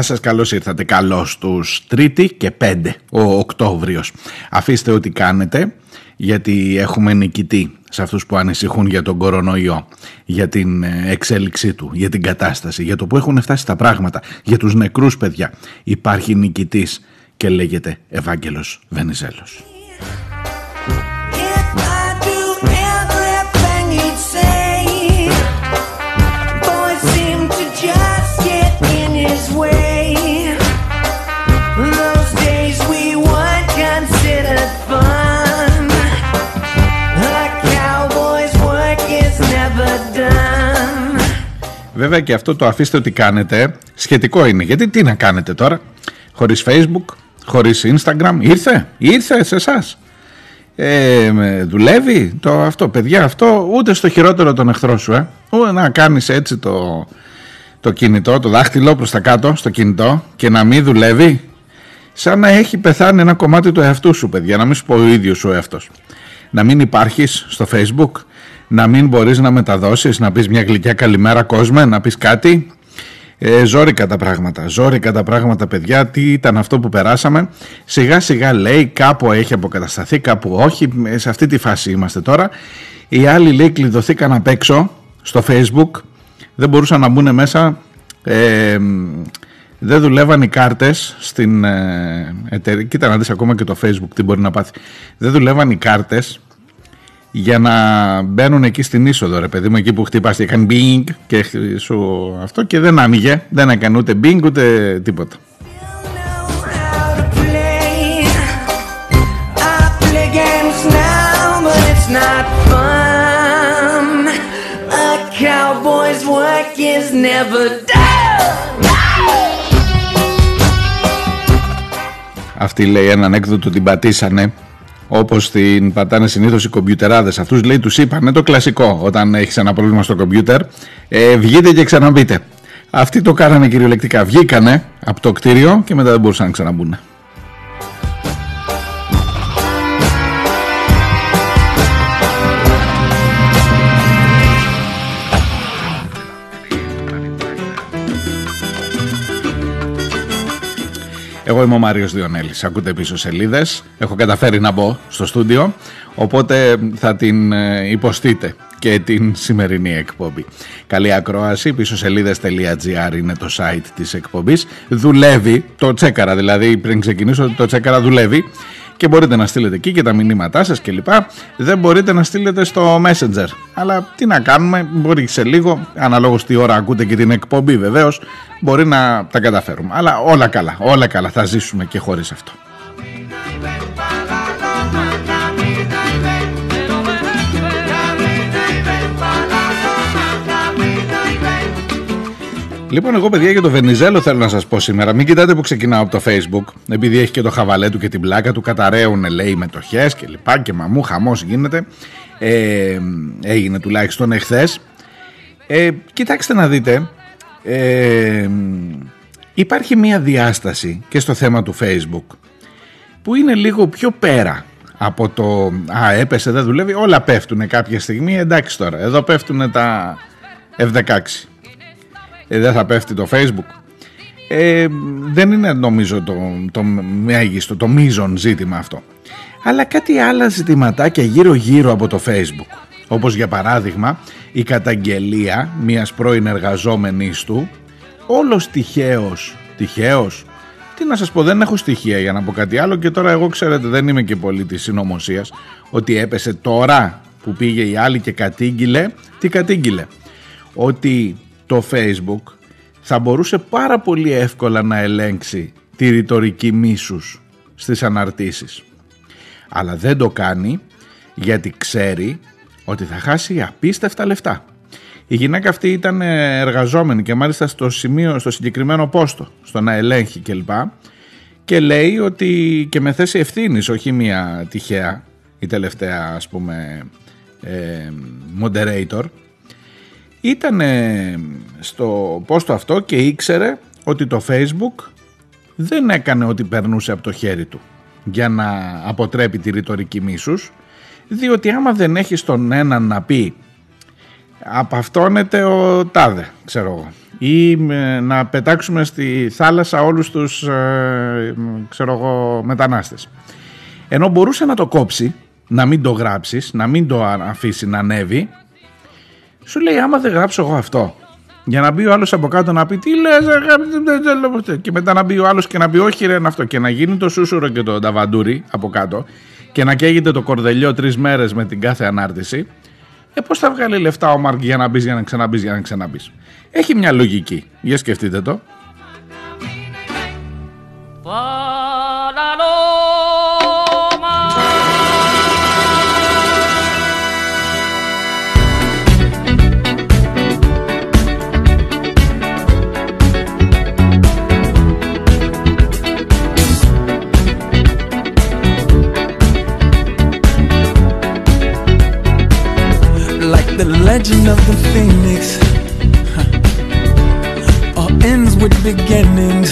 Γεια σας, καλώς ήρθατε. Καλώς τους Τρίτη και πέντε ο Οκτώβριος. Αφήστε ό,τι κάνετε, γιατί έχουμε νικητή σε αυτούς που ανησυχούν για τον κορονοϊό, για την ε, εξέλιξή του, για την κατάσταση, για το που έχουν φτάσει τα πράγματα, για τους νεκρούς παιδιά. Υπάρχει νικητής και λέγεται Ευάγγελος Βενιζέλος. Βέβαια και αυτό το αφήστε ότι κάνετε σχετικό είναι. Γιατί τι να κάνετε τώρα, χωρίς facebook, χωρίς instagram, ήρθε, ήρθε σε εσάς. Ε, δουλεύει το αυτό, παιδιά, αυτό ούτε στο χειρότερο τον εχθρό σου, ε. Ούτε να κάνεις έτσι το, το κινητό, το δάχτυλο προς τα κάτω στο κινητό και να μην δουλεύει. Σαν να έχει πεθάνει ένα κομμάτι του εαυτού σου, παιδιά, να μην σου πω ο ίδιος ο εαυτός. Να μην υπάρχεις στο facebook, να μην μπορείς να μεταδώσεις, να πεις μια γλυκιά καλημέρα κόσμε, να πεις κάτι. Ε, ζόρικα τα πράγματα, ζόρικα τα πράγματα παιδιά, τι ήταν αυτό που περάσαμε. Σιγά σιγά λέει κάπου έχει αποκατασταθεί, κάπου όχι, σε αυτή τη φάση είμαστε τώρα. Οι άλλοι λέει κλειδωθήκαν απ' έξω στο facebook, δεν μπορούσαν να μπουν μέσα, ε, δεν δουλεύαν οι κάρτες στην ε, εταιρεία, κοίτα να δεις ακόμα και το facebook τι μπορεί να πάθει, δεν δουλεύαν οι κάρτες για να μπαίνουν εκεί στην είσοδο ρε παιδί μου εκεί που χτυπάς και κάνει μπινγκ και σου αυτό και δεν άνοιγε δεν έκανε ούτε μπινγκ ούτε τίποτα. Αυτή λέει έναν έκδοτο την πατήσανε Όπως την πατάνε συνήθως οι κομπιουτεράδες. Αυτούς λέει, τους είπαν το κλασικό όταν έχεις ένα πρόβλημα στο κομπιούτερ. Ε, βγείτε και ξαναμπείτε. Αυτοί το κάνανε κυριολεκτικά. Βγήκανε από το κτίριο και μετά δεν μπορούσαν να ξαναμπούν. Εγώ είμαι ο Μάριος Διονέλης. Ακούτε πίσω σελίδες. Έχω καταφέρει να μπω στο στούντιο. Οπότε θα την ε, υποστείτε και την σημερινή εκπομπή. Καλή ακρόαση. Πίσω σελίδε.gr είναι το site της εκπομπής. Δουλεύει. Το τσέκαρα δηλαδή πριν ξεκινήσω. Το τσέκαρα δουλεύει και μπορείτε να στείλετε εκεί και τα μηνύματά σας κλπ. Δεν μπορείτε να στείλετε στο Messenger. Αλλά τι να κάνουμε, μπορεί σε λίγο, αναλόγως τι ώρα ακούτε και την εκπομπή βεβαίως, μπορεί να τα καταφέρουμε. Αλλά όλα καλά, όλα καλά, θα ζήσουμε και χωρίς αυτό. Λοιπόν, εγώ παιδιά για το Βενιζέλο θέλω να σας πω σήμερα. Μην κοιτάτε που ξεκινάω από το Facebook. Επειδή έχει και το χαβαλέ του και την πλάκα του. Καταραίουν, λέει, μετοχές και λοιπά. Και μαμού, χαμός γίνεται. Ε, έγινε τουλάχιστον εχθές. Ε, κοιτάξτε να δείτε. Ε, υπάρχει μια διάσταση και στο θέμα του Facebook που είναι λίγο πιο πέρα από το «Α, έπεσε, δεν δουλεύει». Όλα πέφτουν κάποια στιγμή, εντάξει τώρα. Εδώ πέφτουν τα F16 ε, δεν θα πέφτει το facebook. Ε, δεν είναι νομίζω το, το μέγιστο, το μείζον ζήτημα αυτό. Αλλά κάτι άλλα ζητηματάκια γύρω γύρω από το facebook. Όπως για παράδειγμα η καταγγελία μιας πρώην εργαζόμενης του όλος τυχαίος, τυχαίος τι να σας πω δεν έχω στοιχεία για να πω κάτι άλλο και τώρα εγώ ξέρετε δεν είμαι και πολύ της συνωμοσίας ότι έπεσε τώρα που πήγε η άλλη και κατήγγειλε τι κατήγγειλε; Ότι το Facebook θα μπορούσε πάρα πολύ εύκολα να ελέγξει τη ρητορική μίσους στις αναρτήσεις. Αλλά δεν το κάνει γιατί ξέρει ότι θα χάσει απίστευτα λεφτά. Η γυναίκα αυτή ήταν εργαζόμενη και μάλιστα στο σημείο, στο συγκεκριμένο πόστο, στο να ελέγχει κλπ. Και λέει ότι και με θέση ευθύνης, όχι μία τυχαία, η τελευταία ας πούμε ε, moderator, ήταν στο πόστο αυτό και ήξερε ότι το facebook δεν έκανε ό,τι περνούσε από το χέρι του για να αποτρέπει τη ρητορική μίσους διότι άμα δεν έχει τον έναν να πει απαυτώνεται ο τάδε ξέρω εγώ ή να πετάξουμε στη θάλασσα όλους τους ε, ξέρω εγώ μετανάστες. Ενώ μπορούσε να το κόψει να μην το γράψεις να μην το αφήσει να ανέβει σου λέει άμα δεν γράψω εγώ αυτό για να μπει ο άλλος από κάτω να πει τι λες, και μετά να μπει ο άλλος και να πει όχι, ρε, αυτό. Και να γίνει το σούσουρο και το ταβαντούρι από κάτω και να καίγεται το κορδελιό τρεις μέρες με την κάθε ανάρτηση. Ε, πώς θα βγάλει λεφτά ο Μάρκ για να μπεις, για να ξαναμπείς, για να ξαναμπείς. Έχει μια λογική. Για σκεφτείτε το. Legend of the phoenix. All ends with beginnings.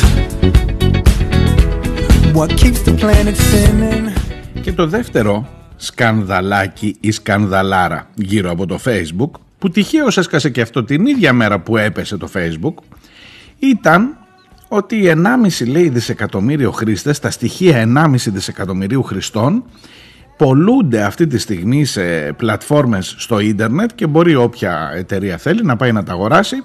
What keeps the planet spinning; Και το δεύτερο σκανδαλάκι ή σκανδαλάρα γύρω από το facebook που τυχαίως έσκασε και αυτό την ίδια μέρα που έπεσε το facebook ήταν ότι 1,5 λέει δισεκατομμύριο χρήστες, τα στοιχεία 1,5 δισεκατομμυρίου χρηστών πολλούνται αυτή τη στιγμή σε πλατφόρμες στο ίντερνετ και μπορεί όποια εταιρεία θέλει να πάει να τα αγοράσει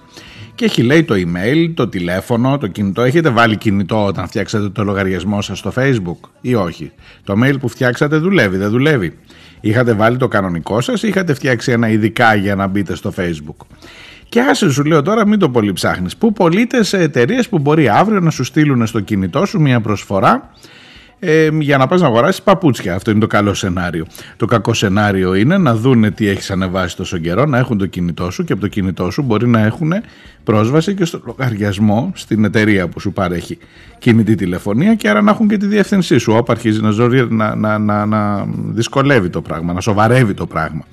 και έχει λέει το email, το τηλέφωνο, το κινητό. Έχετε βάλει κινητό όταν φτιάξατε το λογαριασμό σας στο facebook ή όχι; Το mail που φτιάξατε δουλεύει, δεν δουλεύει; Είχατε βάλει το κανονικό σας ή είχατε φτιάξει ένα ειδικά για να μπείτε στο facebook; Και άσε σου λέω τώρα μην το πολύ ψάχνεις. Πού πωλείται σε εταιρείες που μπορεί αύριο να σου στείλουν στο κινητό σου μια προσφορά ε, για να πας να αγοράσεις παπούτσια. Αυτό είναι το καλό σενάριο. Το κακό σενάριο είναι να δούνε τι έχεις ανεβάσει τόσο καιρό, να έχουν το κινητό σου και από το κινητό σου μπορεί να έχουν πρόσβαση και στο λογαριασμό στην εταιρεία που σου παρέχει κινητή τηλεφωνία και άρα να έχουν και τη διεύθυνσή σου. Όπου αρχίζει να, ζωρί, να, να, να, να δυσκολεύει το πράγμα, να σοβαρεύει το πράγμα.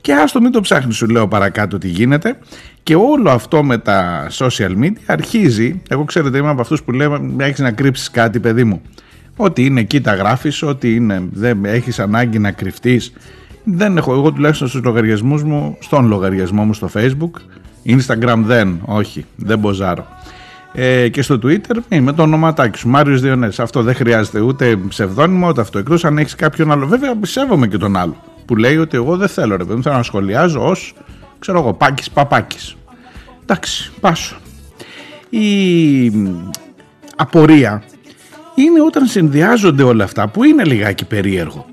Και άστο μην το ψάχνεις σου λέω παρακάτω τι γίνεται και όλο αυτό με τα social media αρχίζει, εγώ ξέρετε είμαι από αυτούς που λέω έχεις να κρύψεις κάτι παιδί μου Ό,τι είναι εκεί τα γράφεις, ό,τι είναι, δεν έχεις ανάγκη να κρυφτείς. Δεν έχω, εγώ τουλάχιστον στους λογαριασμούς μου, στον λογαριασμό μου στο facebook, instagram δεν, όχι, δεν μποζάρω. Ε, και στο twitter με το ονοματάκι σου, Μάριος Διονές. Αυτό δεν χρειάζεται ούτε ψευδόνυμο ούτε αυτό. Εκτός αν έχεις κάποιον άλλο, βέβαια πιστεύομαι και τον άλλο, που λέει ότι εγώ δεν θέλω ρε παιδί, θέλω να σχολιάζω ως, ξέρω εγώ, Πάκης Παπάκης. Εντάξει, πάσω. Η απορία είναι όταν συνδυάζονται όλα αυτά που είναι λιγάκι περίεργο.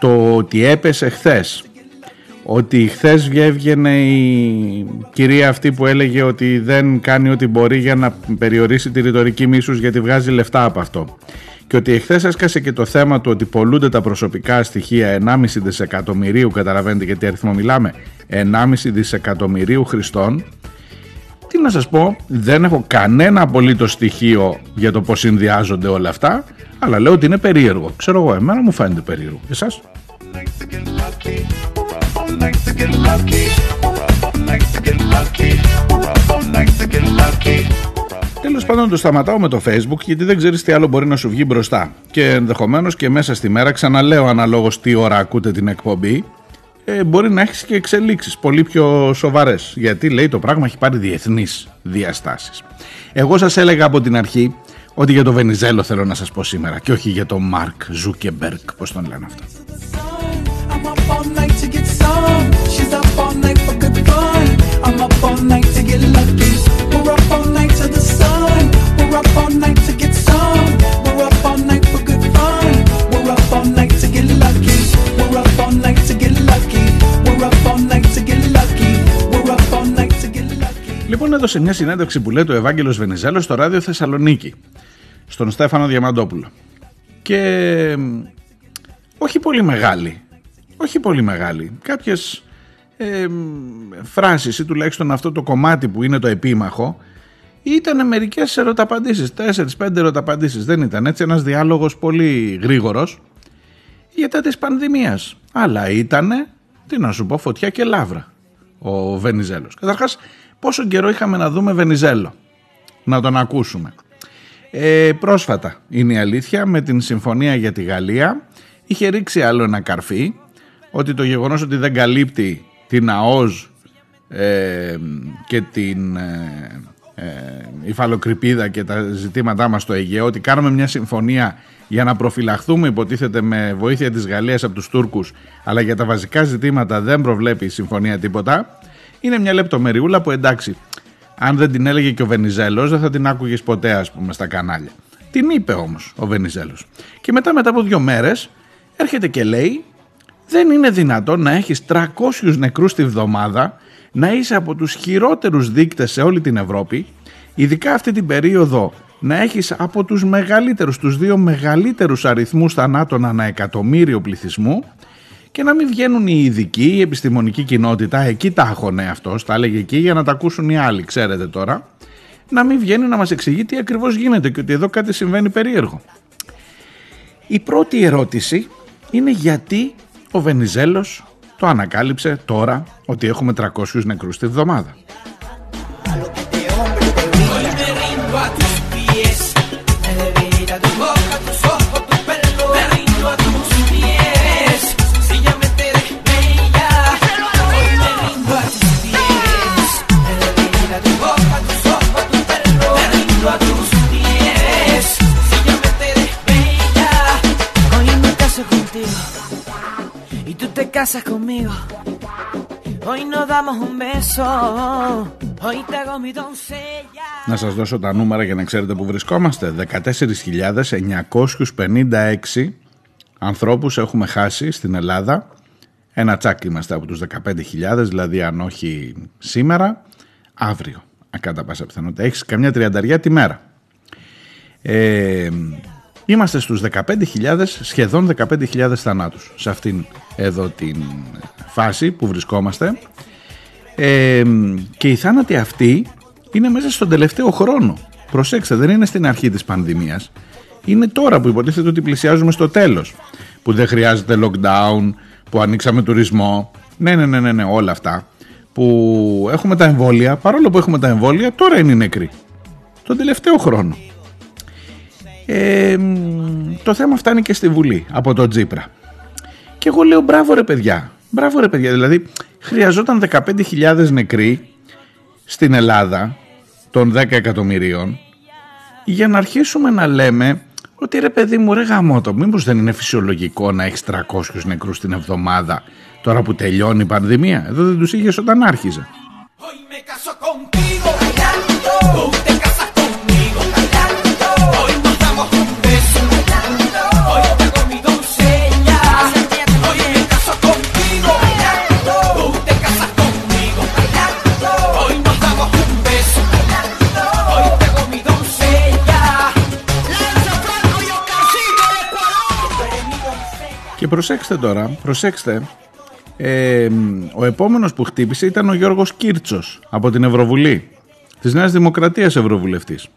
Το ότι έπεσε χθες, ότι χθες βγέβγαινε η κυρία αυτή που έλεγε ότι δεν κάνει ό,τι μπορεί για να περιορίσει τη ρητορική μίσους γιατί βγάζει λεφτά από αυτό. Και ότι εχθές έσκασε και το θέμα του ότι πολλούνται τα προσωπικά στοιχεία 1,5 δισεκατομμυρίου, καταλαβαίνετε γιατί αριθμό μιλάμε, 1,5 δισεκατομμυρίου χρηστών τι να σας πω, δεν έχω κανένα απολύτως στοιχείο για το πώς συνδυάζονται όλα αυτά, αλλά λέω ότι είναι περίεργο. Ξέρω εγώ, εμένα μου φαίνεται περίεργο. Εσάς; Τέλος πάντων, το σταματάω με το Facebook γιατί δεν ξέρεις τι άλλο μπορεί να σου βγει μπροστά. Και ενδεχομένως και μέσα στη μέρα, ξαναλέω αναλόγως τι ώρα ακούτε την εκπομπή, ε, μπορεί να έχεις και εξελίξεις πολύ πιο σοβαρές. Γιατί λέει το πράγμα έχει πάρει διεθνείς διαστάσεις. Εγώ σας έλεγα από την αρχή ότι για το Βενιζέλο θέλω να σας πω σήμερα και όχι για τον Μαρκ Ζούκερμπεργκ, πώς τον λένε αυτό. Λοιπόν, έδωσε μια συνέντευξη που λέει το Ευάγγελος Βενιζέλος στο ράδιο Θεσσαλονίκη, στον Στέφανο Διαμαντόπουλο. Και όχι πολύ μεγάλη, όχι πολύ μεγάλη. Κάποιες ε, φράσεις ή τουλάχιστον αυτό το κομμάτι που είναι το επίμαχο ήταν μερικές ερωταπαντήσεις, τέσσερις-πέντε ερωταπαντήσεις. Δεν ήταν έτσι ένας διάλογος πολύ γρήγορος για της πανδημίας. Αλλά ήτανε, τι να σου πω, φωτιά και λάβρα ο Βενιζέλος. Καταρχάς, πόσο καιρό είχαμε να δούμε Βενιζέλο, να τον ακούσουμε. Ε, πρόσφατα είναι η αλήθεια με την συμφωνία για τη Γαλλία είχε ρίξει άλλο ένα καρφί ότι το γεγονός ότι δεν καλύπτει την ΑΟΖ ε, και την ε, ε, και τα ζητήματά μας στο Αιγαίο ότι κάνουμε μια συμφωνία για να προφυλαχθούμε υποτίθεται με βοήθεια της Γαλλίας από τους Τούρκους αλλά για τα βασικά ζητήματα δεν προβλέπει η συμφωνία τίποτα είναι μια λεπτομεριούλα που εντάξει αν δεν την έλεγε και ο Βενιζέλος δεν θα την άκουγες ποτέ ας πούμε στα κανάλια. Την είπε όμως ο Βενιζέλος. Και μετά μετά από δύο μέρες έρχεται και λέει δεν είναι δυνατόν να έχεις 300 νεκρούς τη βδομάδα να είσαι από τους χειρότερους δείκτες σε όλη την Ευρώπη ειδικά αυτή την περίοδο να έχεις από τους μεγαλύτερους, τους δύο μεγαλύτερους αριθμούς θανάτων ανά εκατομμύριο πληθυσμού και να μην βγαίνουν οι ειδικοί, η επιστημονική κοινότητα, εκεί τα έχωνε αυτός, τα έλεγε εκεί για να τα ακούσουν οι άλλοι, ξέρετε τώρα, να μην βγαίνει να μας εξηγεί τι ακριβώς γίνεται και ότι εδώ κάτι συμβαίνει περίεργο. Η πρώτη ερώτηση είναι γιατί ο Βενιζέλος το ανακάλυψε τώρα ότι έχουμε 300 νεκρούς τη βδομάδα. Casas conmigo. Hoy no damos un beso. Hoy te hago mi doncella. Να σας δώσω τα νούμερα για να ξέρετε που βρισκόμαστε. 14.956 ανθρώπους έχουμε χάσει στην Ελλάδα. Ένα τσάκ είμαστε από τους 15.000, δηλαδή αν όχι σήμερα, αύριο. Κατά πάσα πιθανότητα. Έχεις καμιά τριανταριά τη μέρα. Ε, Είμαστε στους 15.000, σχεδόν 15.000 θανάτους σε αυτήν εδώ την φάση που βρισκόμαστε ε, και οι θάνατοι αυτοί είναι μέσα στον τελευταίο χρόνο. Προσέξτε, δεν είναι στην αρχή της πανδημίας. Είναι τώρα που υποτίθεται ότι πλησιάζουμε στο τέλος. Που δεν χρειάζεται lockdown, που ανοίξαμε τουρισμό. Ναι, ναι, ναι, ναι, ναι όλα αυτά. Που έχουμε τα εμβόλια, παρόλο που έχουμε τα εμβόλια, τώρα είναι νεκροί. Τον τελευταίο χρόνο. Ε, το θέμα φτάνει και στη Βουλή από τον Τζίπρα. Και εγώ λέω μπράβο ρε παιδιά. Μπράβο ρε παιδιά. Δηλαδή χρειαζόταν 15.000 νεκροί στην Ελλάδα των 10 εκατομμυρίων για να αρχίσουμε να λέμε ότι ρε παιδί μου ρε γαμότο μήπως δεν είναι φυσιολογικό να έχεις 300 νεκρούς την εβδομάδα τώρα που τελειώνει η πανδημία; Εδώ δεν τους είχες όταν άρχιζε. Και προσέξτε τώρα, προσέξτε, ε, ο επόμενος που χτύπησε ήταν ο Γιώργος Κίρτσος από την Ευρωβουλή, της Νέας Δημοκρατίας Ευρωβουλευτής.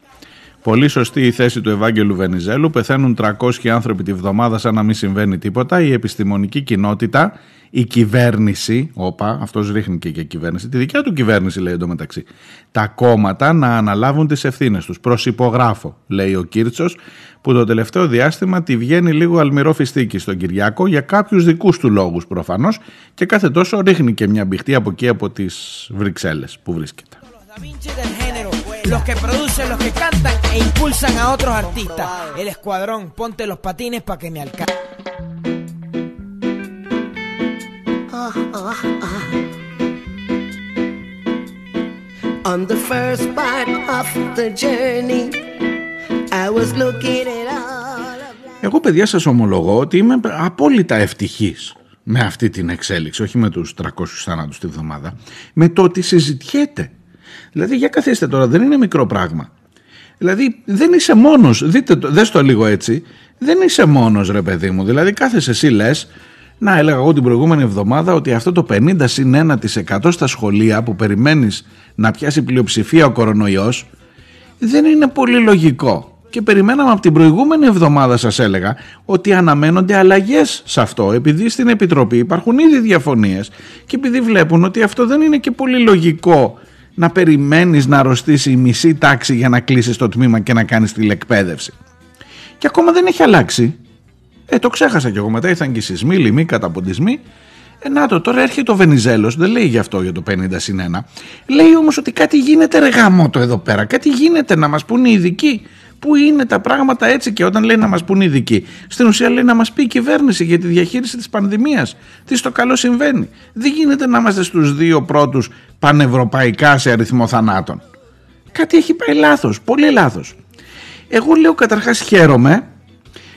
Πολύ σωστή η θέση του Ευάγγελου Βενιζέλου. Πεθαίνουν 300 άνθρωποι τη βδομάδα σαν να μην συμβαίνει τίποτα. Η επιστημονική κοινότητα, η κυβέρνηση, όπα, αυτός ρίχνει και η κυβέρνηση, τη δικιά του κυβέρνηση λέει εντωμεταξύ. Τα κόμματα να αναλάβουν τις ευθύνες τους. Προσυπογράφω, λέει ο Κίρτσος, που το τελευταίο διάστημα τη βγαίνει λίγο αλμυρό φιστίκι στον Κυριάκο για κάποιους δικούς του λόγους προφανώς και κάθε τόσο ρίχνει και μια μπιχτή από εκεί από τις Βρυξέλλες που βρίσκεται. los que producen, los que cantan e impulsan a otros artistas. El escuadrón, ponte los patines para que me alcance. On the first part of the journey, I was looking at all Εγώ παιδιά σας ομολογώ ότι είμαι απόλυτα ευτυχής με αυτή την εξέλιξη, όχι με τους 300 θάνατους τη βδομάδα, με το ότι συζητιέται Δηλαδή, για καθίστε τώρα, δεν είναι μικρό πράγμα. Δηλαδή, δεν είσαι μόνος. Δείτε, δες το λίγο έτσι. Δεν είσαι μόνος, ρε παιδί μου. Δηλαδή, κάθεσαι εσύ λες, να έλεγα εγώ την προηγούμενη εβδομάδα ότι αυτό το 50 συν 1% στα σχολεία που περιμένεις να πιάσει πλειοψηφία ο κορονοϊός δεν είναι πολύ λογικό. Και περιμέναμε από την προηγούμενη εβδομάδα σας έλεγα ότι αναμένονται αλλαγές σε αυτό επειδή στην Επιτροπή υπάρχουν ήδη διαφωνίες και επειδή βλέπουν ότι αυτό δεν είναι και πολύ λογικό να περιμένεις να αρρωστήσει η μισή τάξη για να κλείσεις το τμήμα και να κάνεις τηλεκπαίδευση. Και ακόμα δεν έχει αλλάξει. Ε, το ξέχασα κι εγώ μετά. Ήρθαν και οι σεισμοί, λοιμοί, καταποντισμοί. Ε, να το, τώρα έρχεται ο Βενιζέλος, δεν λέει γι' αυτό για το 50 συν 1. Λέει όμως ότι κάτι γίνεται ρε το εδώ πέρα. Κάτι γίνεται να μας πούν οι ειδικοί. Πού είναι τα πράγματα έτσι και όταν λέει να μας πούν οι ειδικοί. Στην ουσία λέει να μας πει η κυβέρνηση για τη διαχείριση της πανδημίας. Τι στο καλό συμβαίνει. Δεν γίνεται να είμαστε στους δύο πρώτους πανευρωπαϊκά σε αριθμό θανάτων. Κάτι έχει πάει λάθος, πολύ λάθος. Εγώ λέω καταρχάς χαίρομαι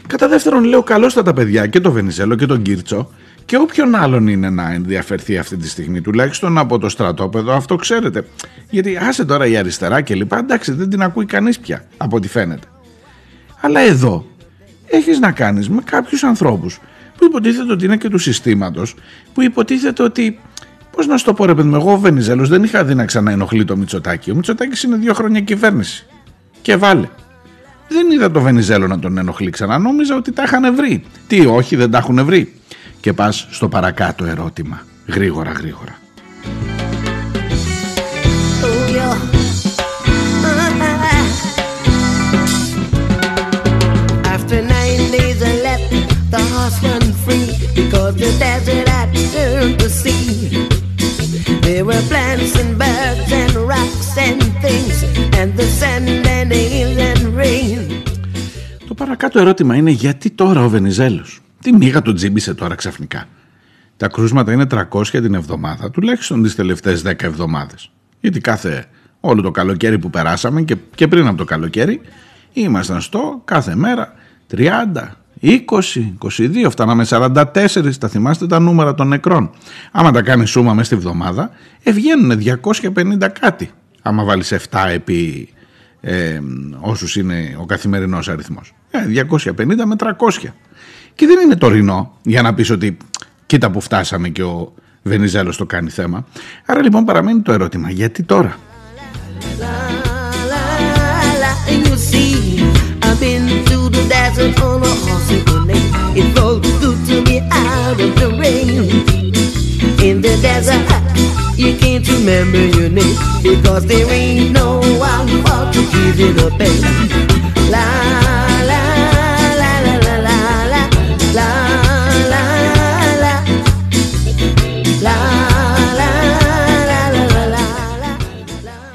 Κατά δεύτερον, λέω καλώς στα τα παιδιά και το Βενιζέλο και τον Κίρτσο και όποιον άλλον είναι να ενδιαφερθεί αυτή τη στιγμή, τουλάχιστον από το στρατόπεδο, αυτό ξέρετε. Γιατί άσε τώρα η αριστερά και λοιπά, εντάξει, δεν την ακούει κανείς πια από ό,τι φαίνεται. Αλλά εδώ έχεις να κάνεις με κάποιους ανθρώπους που υποτίθεται ότι είναι και του συστήματος, που υποτίθεται ότι. Πώς να σου το πω, ρε παιδί εγώ ο Βενιζέλος δεν είχα δει να ξαναενοχλεί το Μητσοτάκι. Ο Μητσοτάκι είναι δύο χρόνια κυβέρνηση. Και βάλε. Δεν είδα το Βενιζέλο να τον ενοχλεί ξανά. Νόμιζα ότι τα είχαν βρει. Τι, όχι, δεν τα έχουν βρει. Και πας στο παρακάτω ερώτημα. Γρήγορα, γρήγορα. There were plants and birds and rocks and things and the sand and the hills and rain. Το παρακάτω ερώτημα είναι γιατί τώρα ο Βενιζέλος; Τι μίγα τον τζίμπησε τώρα ξαφνικά. Τα κρούσματα είναι 300 την εβδομάδα, τουλάχιστον τις τελευταίες 10 εβδομάδες. Γιατί κάθε όλο το καλοκαίρι που περάσαμε και, και πριν από το καλοκαίρι ήμασταν στο κάθε μέρα 30, 20, 22, φτάναμε 44, τα θυμάστε τα νούμερα των νεκρών. Άμα τα κάνεις σούμα μέσα στη βδομάδα, ευγαίνουν 250 κάτι. Άμα βάλεις 7 επί ε, όσους είναι ο καθημερινός αριθμός. Ε, 250 με 300. Και δεν είναι το ρινό, για να πεις ότι κοίτα που φτάσαμε. Και ο Βενιζέλος το κάνει θέμα. Άρα λοιπόν παραμένει το ερώτημα: γιατί τώρα;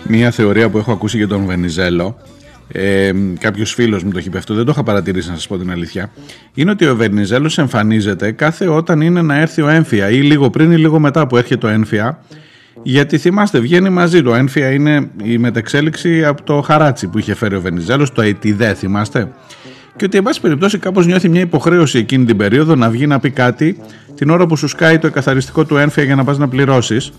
Μία θεωρία που έχω ακούσει για τον Βενιζέλο ε, Κάποιος φίλος μου το έχει πει αυτό, δεν το είχα παρατηρήσει να σας πω την αλήθεια. Είναι ότι ο Βερνιζέλο εμφανίζεται κάθε όταν είναι να έρθει ο έμφυα ή λίγο πριν ή λίγο μετά που έρχεται το έμφυα. Γιατί θυμάστε, βγαίνει μαζί το έμφυα είναι η μετεξέλιξη από το χαράτσι που είχε φέρει ο Βενιζέλος, το ΕΤΙΔΕ, θυμάστε. Και ότι, εν πάση περιπτώσει, κάπως νιώθει μια υποχρέωση εκείνη την περίοδο να βγει να πει κάτι την ώρα που σου σκάει το εκαθαριστικό του έμφυα για να πας να πληρώσεις.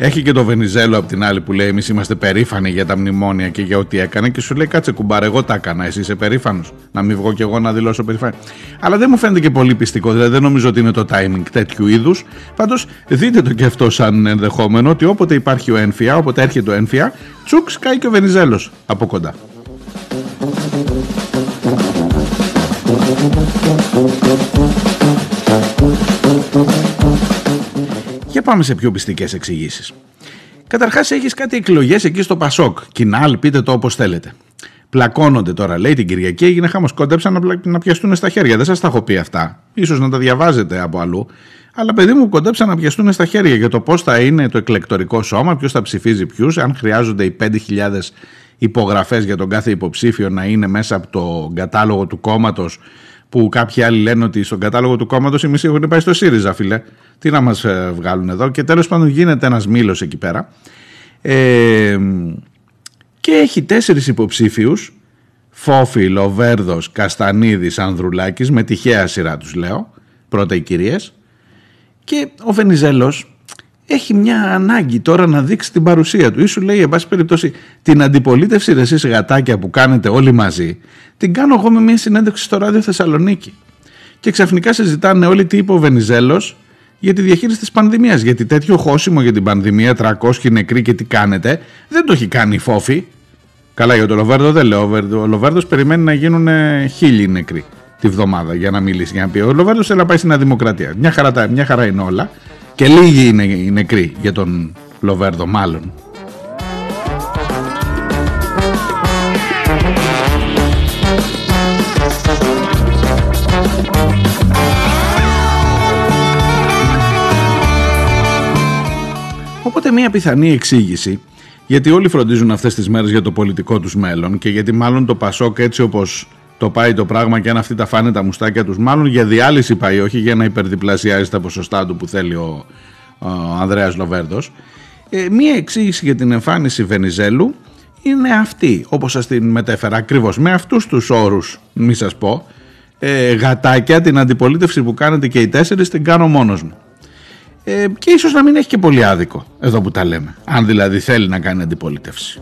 Έχει και το Βενιζέλο από την άλλη που λέει: Εμείς είμαστε περήφανοι για τα μνημόνια και για ό,τι έκανε. Και σου λέει: Κάτσε κουμπάρε, εγώ τα έκανα. Εσύ είσαι περήφανος. Να μην βγω κι εγώ να δηλώσω περήφανο. Αλλά δεν μου φαίνεται και πολύ πιστικό. Δηλαδή δεν νομίζω ότι είναι το timing τέτοιου είδους. Πάντως δείτε το και αυτό σαν ενδεχόμενο ότι όποτε υπάρχει ο ένφια, όποτε έρχεται ο ένφια, τσουκ σκάει και ο Βενιζέλος από κοντά. Και πάμε σε πιο πιστικές εξηγήσεις. Καταρχάς, έχεις κάτι εκλογές εκεί στο Πασόκ. Κινάλ, πείτε το όπως θέλετε. Πλακώνονται τώρα, λέει την Κυριακή, έγινε χάμο. Κόντεψαν να, να πιαστούν στα χέρια. Δεν σας τα έχω πει αυτά. σω να τα διαβάζετε από αλλού. Αλλά παιδί μου, κοντέψαν να πιαστούν στα χέρια για το πώς θα είναι το εκλεκτορικό σώμα, ποιος θα ψηφίζει ποιους, αν χρειάζονται οι 5.000 υπογραφές για τον κάθε υποψήφιο να είναι μέσα από το κατάλογο του κόμματος που κάποιοι άλλοι λένε ότι στον κατάλογο του κόμματος οι μισοί έχουν πάει στο ΣΥΡΙΖΑ, φίλε. Τι να μας ε, βγάλουν εδώ. Και τέλος πάντων γίνεται ένας μήλος εκεί πέρα. Ε, και έχει τέσσερις υποψήφιους. Φόφι, Λοβέρδο, Καστανίδης, Ανδρουλάκης, με τυχαία σειρά τους λέω. Πρώτα οι κυρίες. Και ο Βενιζέλος έχει μια ανάγκη τώρα να δείξει την παρουσία του. Ή σου λέει, εν πάση περιπτώσει, την αντιπολίτευση εσείς γατάκια που κάνετε όλοι μαζί, την κάνω εγώ με μια συνέντευξη στο ράδιο Θεσσαλονίκη. Και ξαφνικά συζητάνε όλοι τι είπε ο Βενιζέλος για τη διαχείριση της πανδημίας. Γιατί τέτοιο χώσιμο για την πανδημία, 300 νεκροί και τι κάνετε, δεν το έχει κάνει η Φόφη. Καλά, για τον Λοβέρδο δεν λέω. Ο Λοβέρδος περιμένει να γίνουν χίλιοι νεκροί τη βδομάδα για να μιλήσει. Για να πει. Ο Λοβέρδος θέλει να πάει στην Δημοκρατία. Μια χαρά, μια χαρά είναι όλα. Και λίγοι είναι οι νεκροί για τον Λοβέρδο, μάλλον. Οπότε μια πιθανή εξήγηση γιατί όλοι φροντίζουν αυτές τις μέρες για το πολιτικό τους μέλλον και γιατί μάλλον το Πασόκ έτσι όπως το πάει το πράγμα και αν αυτοί τα φάνε τα μουστάκια τους μάλλον για διάλυση πάει όχι για να υπερδιπλασιάζει τα ποσοστά του που θέλει ο, ο Ανδρέας Λοβέρδος. Ε, μία εξήγηση για την εμφάνιση Βενιζέλου είναι αυτή όπως σας την μετέφερα ακριβώς με αυτούς τους όρους μη σας πω ε, γατάκια την αντιπολίτευση που κάνετε και οι τέσσερις την κάνω μόνος μου. Ε, και ίσως να μην έχει και πολύ άδικο εδώ που τα λέμε αν δηλαδή θέλει να κάνει αντιπολίτευση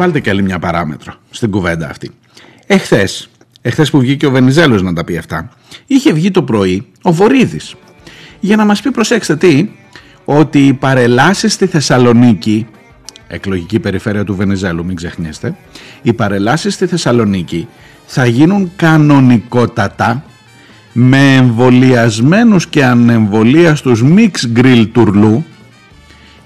Βάλτε και άλλη μια παράμετρο στην κουβέντα αυτή. Εχθές, εχθές που βγήκε ο Βενιζέλος να τα πει αυτά, είχε βγει το πρωί ο Βορύδης για να μας πει προσέξτε τι, ότι οι παρελάσεις στη Θεσσαλονίκη, εκλογική περιφέρεια του Βενιζέλου μην ξεχνιέστε, οι παρελάσεις στη Θεσσαλονίκη θα γίνουν κανονικότατα με εμβολιασμένους και ανεμβολίαστους μίξ γκριλ τουρλού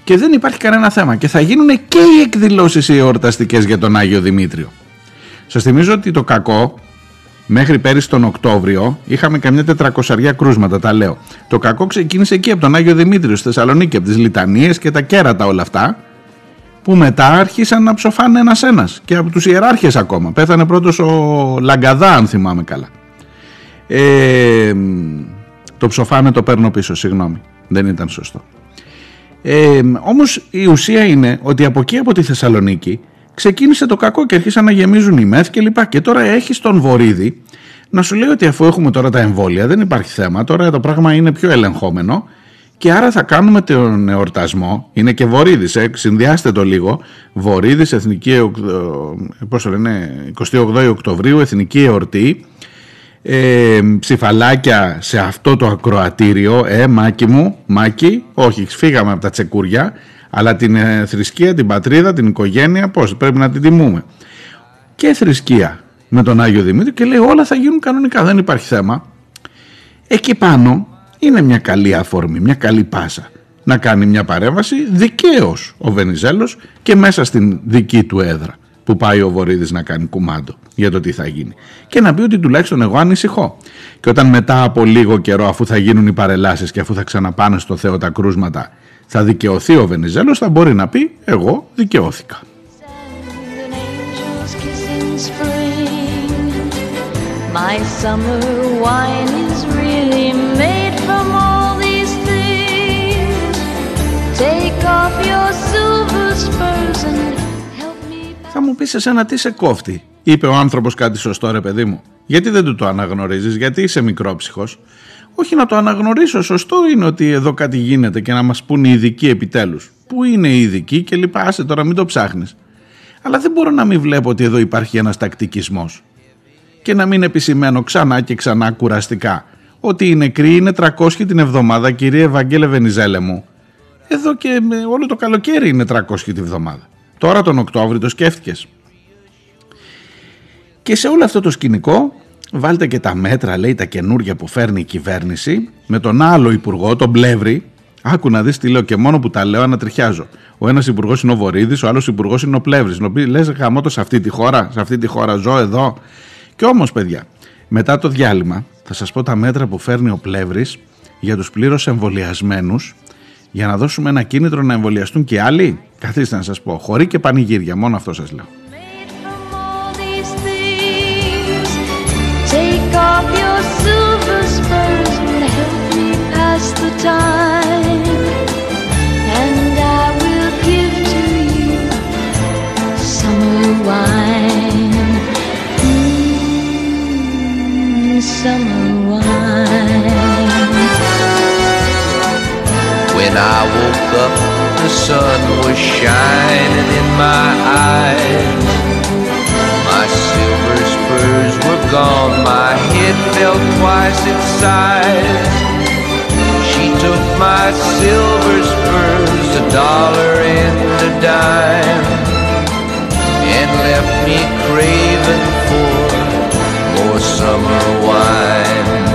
και δεν υπάρχει κανένα θέμα και θα γίνουν και οι εκδηλώσεις οι εορταστικές για τον Άγιο Δημήτριο. Σας θυμίζω ότι το κακό μέχρι πέρυσι τον Οκτώβριο είχαμε καμιά τετρακοσαριά κρούσματα, τα λέω. Το κακό ξεκίνησε εκεί από τον Άγιο Δημήτριο στη Θεσσαλονίκη, από τις λιτανίες και τα κέρατα όλα αυτά, που μετά άρχισαν να ψοφάνε ένας-ένας και από τους ιεράρχες ακόμα. Πέθανε πρώτος ο Λαγκαδά, αν θυμάμαι καλά. Ε, το ψοφάνε το παίρνω πίσω, συγγνώμη. Δεν ήταν σωστό. Ε, όμως η ουσία είναι ότι από εκεί από τη Θεσσαλονίκη ξεκίνησε το κακό και αρχίσαν να γεμίζουν οι μεθ και λοιπά. Και τώρα έχεις τον Βορύδη. Να σου λέει ότι αφού έχουμε τώρα τα εμβόλια δεν υπάρχει θέμα, τώρα το πράγμα είναι πιο ελεγχόμενο. Και άρα θα κάνουμε τον εορτασμό, είναι και Βορύδης, ε, συνδυάστε το λίγο, Βορύδης, εθνική, ε, πώς το λένε, 28 Οκτωβρίου, εθνική εορτή, ε, ψηφαλάκια σε αυτό το ακροατήριο, ε, Μάκη μου, Μάκη, όχι, φύγαμε από τα τσεκούρια, αλλά την ε, θρησκεία, την πατρίδα, την οικογένεια, πώς πρέπει να την τιμούμε. Και θρησκεία με τον Άγιο Δημήτρη και λέει όλα θα γίνουν κανονικά, δεν υπάρχει θέμα. Εκεί πάνω είναι μια καλή αφορμή, μια καλή πάσα να κάνει μια παρέμβαση δικαίως ο Βενιζέλος και μέσα στην δική του έδρα που πάει ο Βορύδης να κάνει κουμάντο για το τι θα γίνει. Και να πει ότι τουλάχιστον εγώ ανησυχώ. Και όταν μετά από λίγο καιρό αφού θα γίνουν οι παρελάσεις και αφού θα ξαναπάνε στο Θεό τα κρούσματα θα δικαιωθεί ο Βενιζέλος θα μπορεί να πει εγώ δικαιώθηκα. My summer wine is really made from all these things. Take off your silver spurs and help me. Θα μου πεις εσένα τι σε κόφτει, είπε ο άνθρωπος κάτι σωστό ρε παιδί μου. Γιατί δεν του το αναγνωρίζεις, γιατί είσαι μικρόψυχος όχι να το αναγνωρίσω. Σωστό είναι ότι εδώ κάτι γίνεται και να μας πούνε οι ειδικοί επιτέλους. Πού είναι οι ειδικοί και λοιπά. Άσε τώρα, μην το ψάχνεις. Αλλά δεν μπορώ να μην βλέπω ότι εδώ υπάρχει ένας τακτικισμός. Και να μην επισημαίνω ξανά και ξανά κουραστικά ότι οι νεκροί είναι 300 την εβδομάδα, κύριε Ευαγγέλε Βενιζέλε μου. Εδώ και όλο το καλοκαίρι είναι 300 την εβδομάδα. Τώρα τον Οκτώβριο το σκέφτηκες. Και σε όλο αυτό το σκηνικό βάλτε και τα μέτρα, λέει, τα καινούργια που φέρνει η κυβέρνηση με τον άλλο υπουργό, τον Πλεύρη. Άκου να δεις τι λέω και μόνο που τα λέω ανατριχιάζω. Ο ένας υπουργός είναι ο Βορύδης, ο άλλος υπουργός είναι ο Πλεύρης. Λες γαμότο σε αυτή τη χώρα, σε αυτή τη χώρα ζω εδώ. Και όμως, παιδιά, μετά το διάλειμμα θα σας πω τα μέτρα που φέρνει ο Πλεύρης για τους πλήρως εμβολιασμένους για να δώσουμε ένα κίνητρο να εμβολιαστούν και άλλοι. Καθίστε να σας πω, χωρί και πανηγύρια, μόνο αυτό σας λέω. When I woke up, the sun was shining in my eyes. My silver spurs were gone, my head felt twice its size. She took my silver spurs, a dollar and a dime, and left me craving for more summer wine.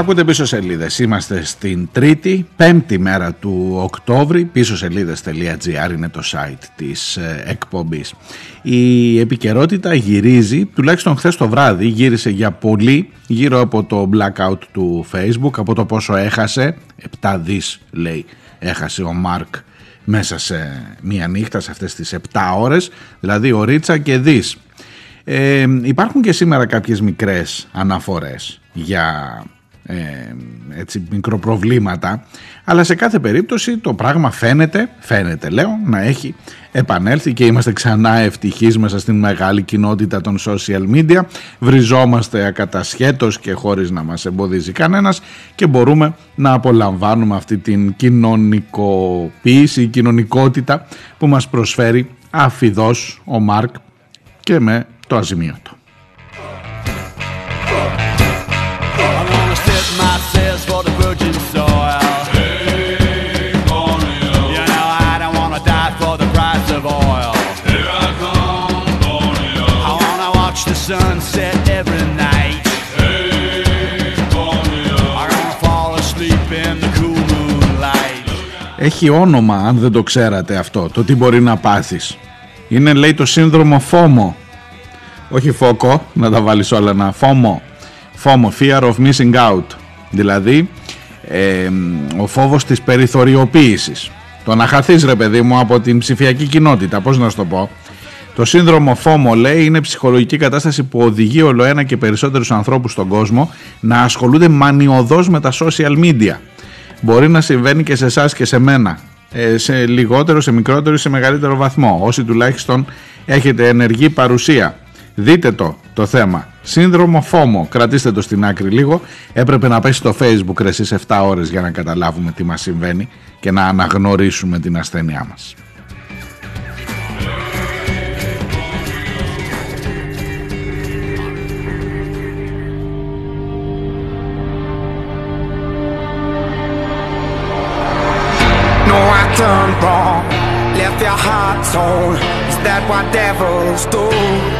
Ακούτε πίσω σελίδες. Είμαστε στην τρίτη, πέμπτη μέρα του Οκτώβρη. Πίσω σελίδε.gr είναι το site της ε, εκπομπής. Η επικαιρότητα γυρίζει, τουλάχιστον χθες το βράδυ, γύρισε για πολύ γύρω από το blackout του Facebook, από το πόσο έχασε. 7 δις λέει έχασε ο Μάρκ μέσα σε μία νύχτα, σε αυτές τις 7 ώρες, δηλαδή ο Ρίτσα και δις. Ε, υπάρχουν και σήμερα κάποιες μικρές αναφορές για ε, έτσι, μικροπροβλήματα αλλά σε κάθε περίπτωση το πράγμα φαίνεται, φαίνεται λέω, να έχει επανέλθει και είμαστε ξανά ευτυχείς μέσα στην μεγάλη κοινότητα των social media βριζόμαστε ακατασχέτως και χωρίς να μας εμποδίζει κανένας και μπορούμε να απολαμβάνουμε αυτή την κοινωνικοποίηση, η κοινωνικότητα που μας προσφέρει αφιδός ο Μάρκ και με το αζημίωτο. For the virgin soil. You know I don't wanna die for the price of oil. I wanna watch the sun set every night. I wanna fall asleep in the cool moonlight. Έχει όνομα αν δεν το ξέρατε αυτό, το τι μπορεί να πάθεις. Είναι λέει το σύνδρομο φόμο. Όχι φόκο, να τα βάλεις όλα ένα φόμο. Φόμο, fear of missing out. Δηλαδή ε, ο φόβος της περιθωριοποίησης. Το να χαθείς ρε παιδί μου από την ψηφιακή κοινότητα, πώς να σου το πω. Το σύνδρομο FOMO λέει είναι ψυχολογική κατάσταση που οδηγεί όλο ένα και περισσότερους ανθρώπους στον κόσμο να ασχολούνται μανιωδώς με τα social media. Μπορεί να συμβαίνει και σε εσάς και σε μένα. Ε, σε λιγότερο, σε μικρότερο ή σε μεγαλύτερο βαθμό. Όσοι τουλάχιστον έχετε ενεργή παρουσία. Δείτε το το θέμα. Σύνδρομο FOMO. Κρατήστε το στην άκρη λίγο. Έπρεπε να πέσει στο facebook ρε εσείς 7 ώρες για να καταλάβουμε τι μας συμβαίνει και να αναγνωρίσουμε την ασθένειά μας. No, I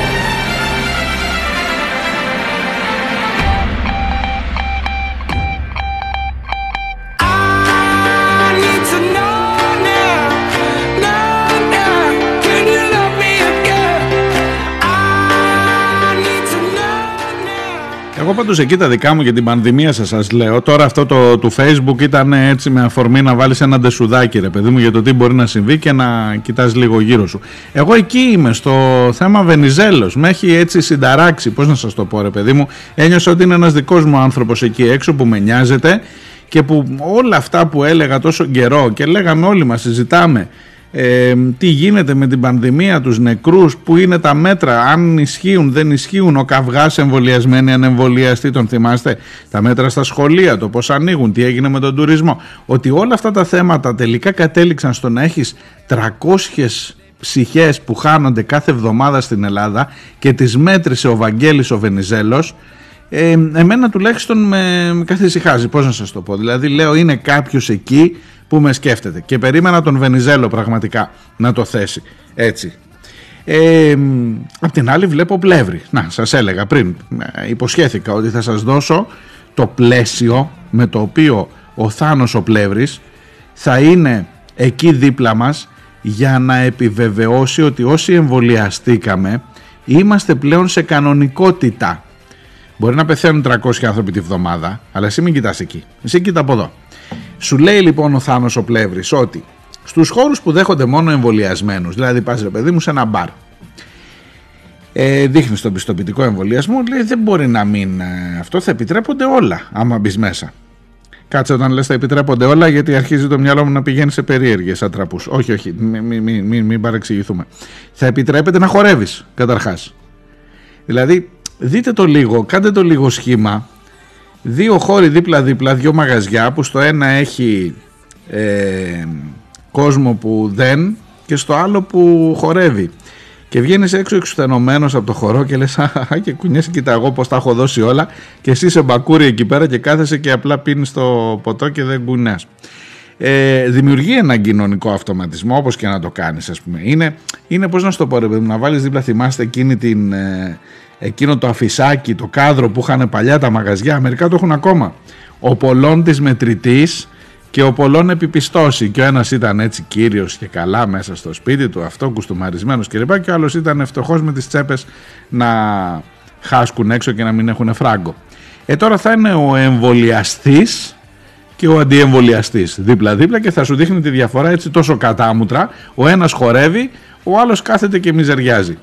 Εγώ πάντως εκεί τα δικά μου για την πανδημία σας σας λέω. Τώρα αυτό το του facebook ήταν έτσι με αφορμή να βάλεις ένα ντεσουδάκι ρε παιδί μου Για το τι μπορεί να συμβεί και να κοιτάς λίγο γύρω σου. Εγώ εκεί είμαι στο θέμα Βενιζέλος. Με έχει έτσι συνταράξει πώς να σας το πω ρε παιδί μου. Ένιωσα ότι είναι ένας δικός μου άνθρωπος εκεί έξω που με νοιάζεται Και που όλα αυτά που έλεγα τόσο καιρό Και λέγαμε όλοι μας συζητάμε ε, τι γίνεται με την πανδημία, τους νεκρούς, που είναι τα μέτρα, αν ισχύουν, δεν ισχύουν, ο καυγάς εμβολιασμένοι, ανεμβολιαστοί, τον θυμάστε, τα μέτρα στα σχολεία, το πώς ανοίγουν, τι έγινε με τον τουρισμό, ότι όλα αυτά τα θέματα τελικά κατέληξαν στο να έχεις 300 ψυχές που χάνονται κάθε εβδομάδα στην Ελλάδα και τις μέτρησε ο Βαγγέλης ο Βενιζέλος ε, εμένα τουλάχιστον με, με καθησυχάζει, πώς να σας το πω. Δηλαδή λέω είναι κάποιος εκεί που με σκέφτεται και περίμενα τον Βενιζέλο πραγματικά να το θέσει έτσι. Ε, απ' την άλλη βλέπω πλεύρη. Να, σας έλεγα πριν, ε, υποσχέθηκα ότι θα σας δώσω το πλαίσιο με το οποίο ο Θάνος ο Πλεύρης θα είναι εκεί δίπλα μας για να επιβεβαιώσει ότι όσοι εμβολιαστήκαμε είμαστε πλέον σε κανονικότητα. Μπορεί να πεθαίνουν 300 άνθρωποι τη βδομάδα, αλλά εσύ μην κοιτάς εκεί. Εσύ κοίτα από εδώ. Σου λέει λοιπόν ο Θάνος ο Πλεύρης ότι στους χώρους που δέχονται μόνο εμβολιασμένους, δηλαδή πας ρε παιδί μου σε ένα μπαρ, ε, δείχνεις τον πιστοποιητικό εμβολιασμό, λέει δεν μπορεί να μην ε, αυτό, θα επιτρέπονται όλα άμα μπεις μέσα. Κάτσε όταν λες θα επιτρέπονται όλα γιατί αρχίζει το μυαλό μου να πηγαίνει σε περίεργες ατραπούς. Όχι, όχι, μην μη, μη, μη, μην παρεξηγηθούμε. Θα επιτρέπεται να χορεύεις καταρχάς. Δηλαδή δείτε το λίγο, κάντε το λίγο σχήμα. Δύο χώροι δίπλα-δίπλα, δύο μαγαζιά που στο ένα έχει ε, κόσμο που δεν και στο άλλο που χορεύει. Και βγαίνεις έξω εξουθενωμένος από το χορό και λες: Αχ, και κουνιέσαι, κοίτα εγώ πώς τα έχω δώσει όλα. Και εσύ είσαι μπακούρι εκεί πέρα και κάθεσαι και απλά πίνεις το ποτό και δεν κουνά. Ε, δημιουργεί έναν κοινωνικό αυτοματισμό, όπως και να το κάνεις, ας πούμε. Είναι, είναι πώς να σου το πω, ρε παιδί μου, να βάλεις δίπλα, θυμάστε εκείνη την, ε, εκείνο το αφισάκι, το κάδρο που είχαν παλιά τα μαγαζιά. Μερικά το έχουν ακόμα. Ο πολλών της μετρητής και ο πολλών επιπιστώσει. Και ο ένας ήταν έτσι κύριος και καλά μέσα στο σπίτι του, αυτό κουστούμαρισμένος κλπ. Και ο άλλος ήταν φτωχό με τις τσέπες να χάσκουν έξω και να μην έχουν φράγκο. Ε, τώρα θα είναι ο εμβολιαστής και ο αντιεμβολιαστής δίπλα-δίπλα και θα σου δείχνει τη διαφορά έτσι τόσο κατάμουτρα. Ο ένας χορεύει, ο άλλος κάθεται και μιζεριάζει.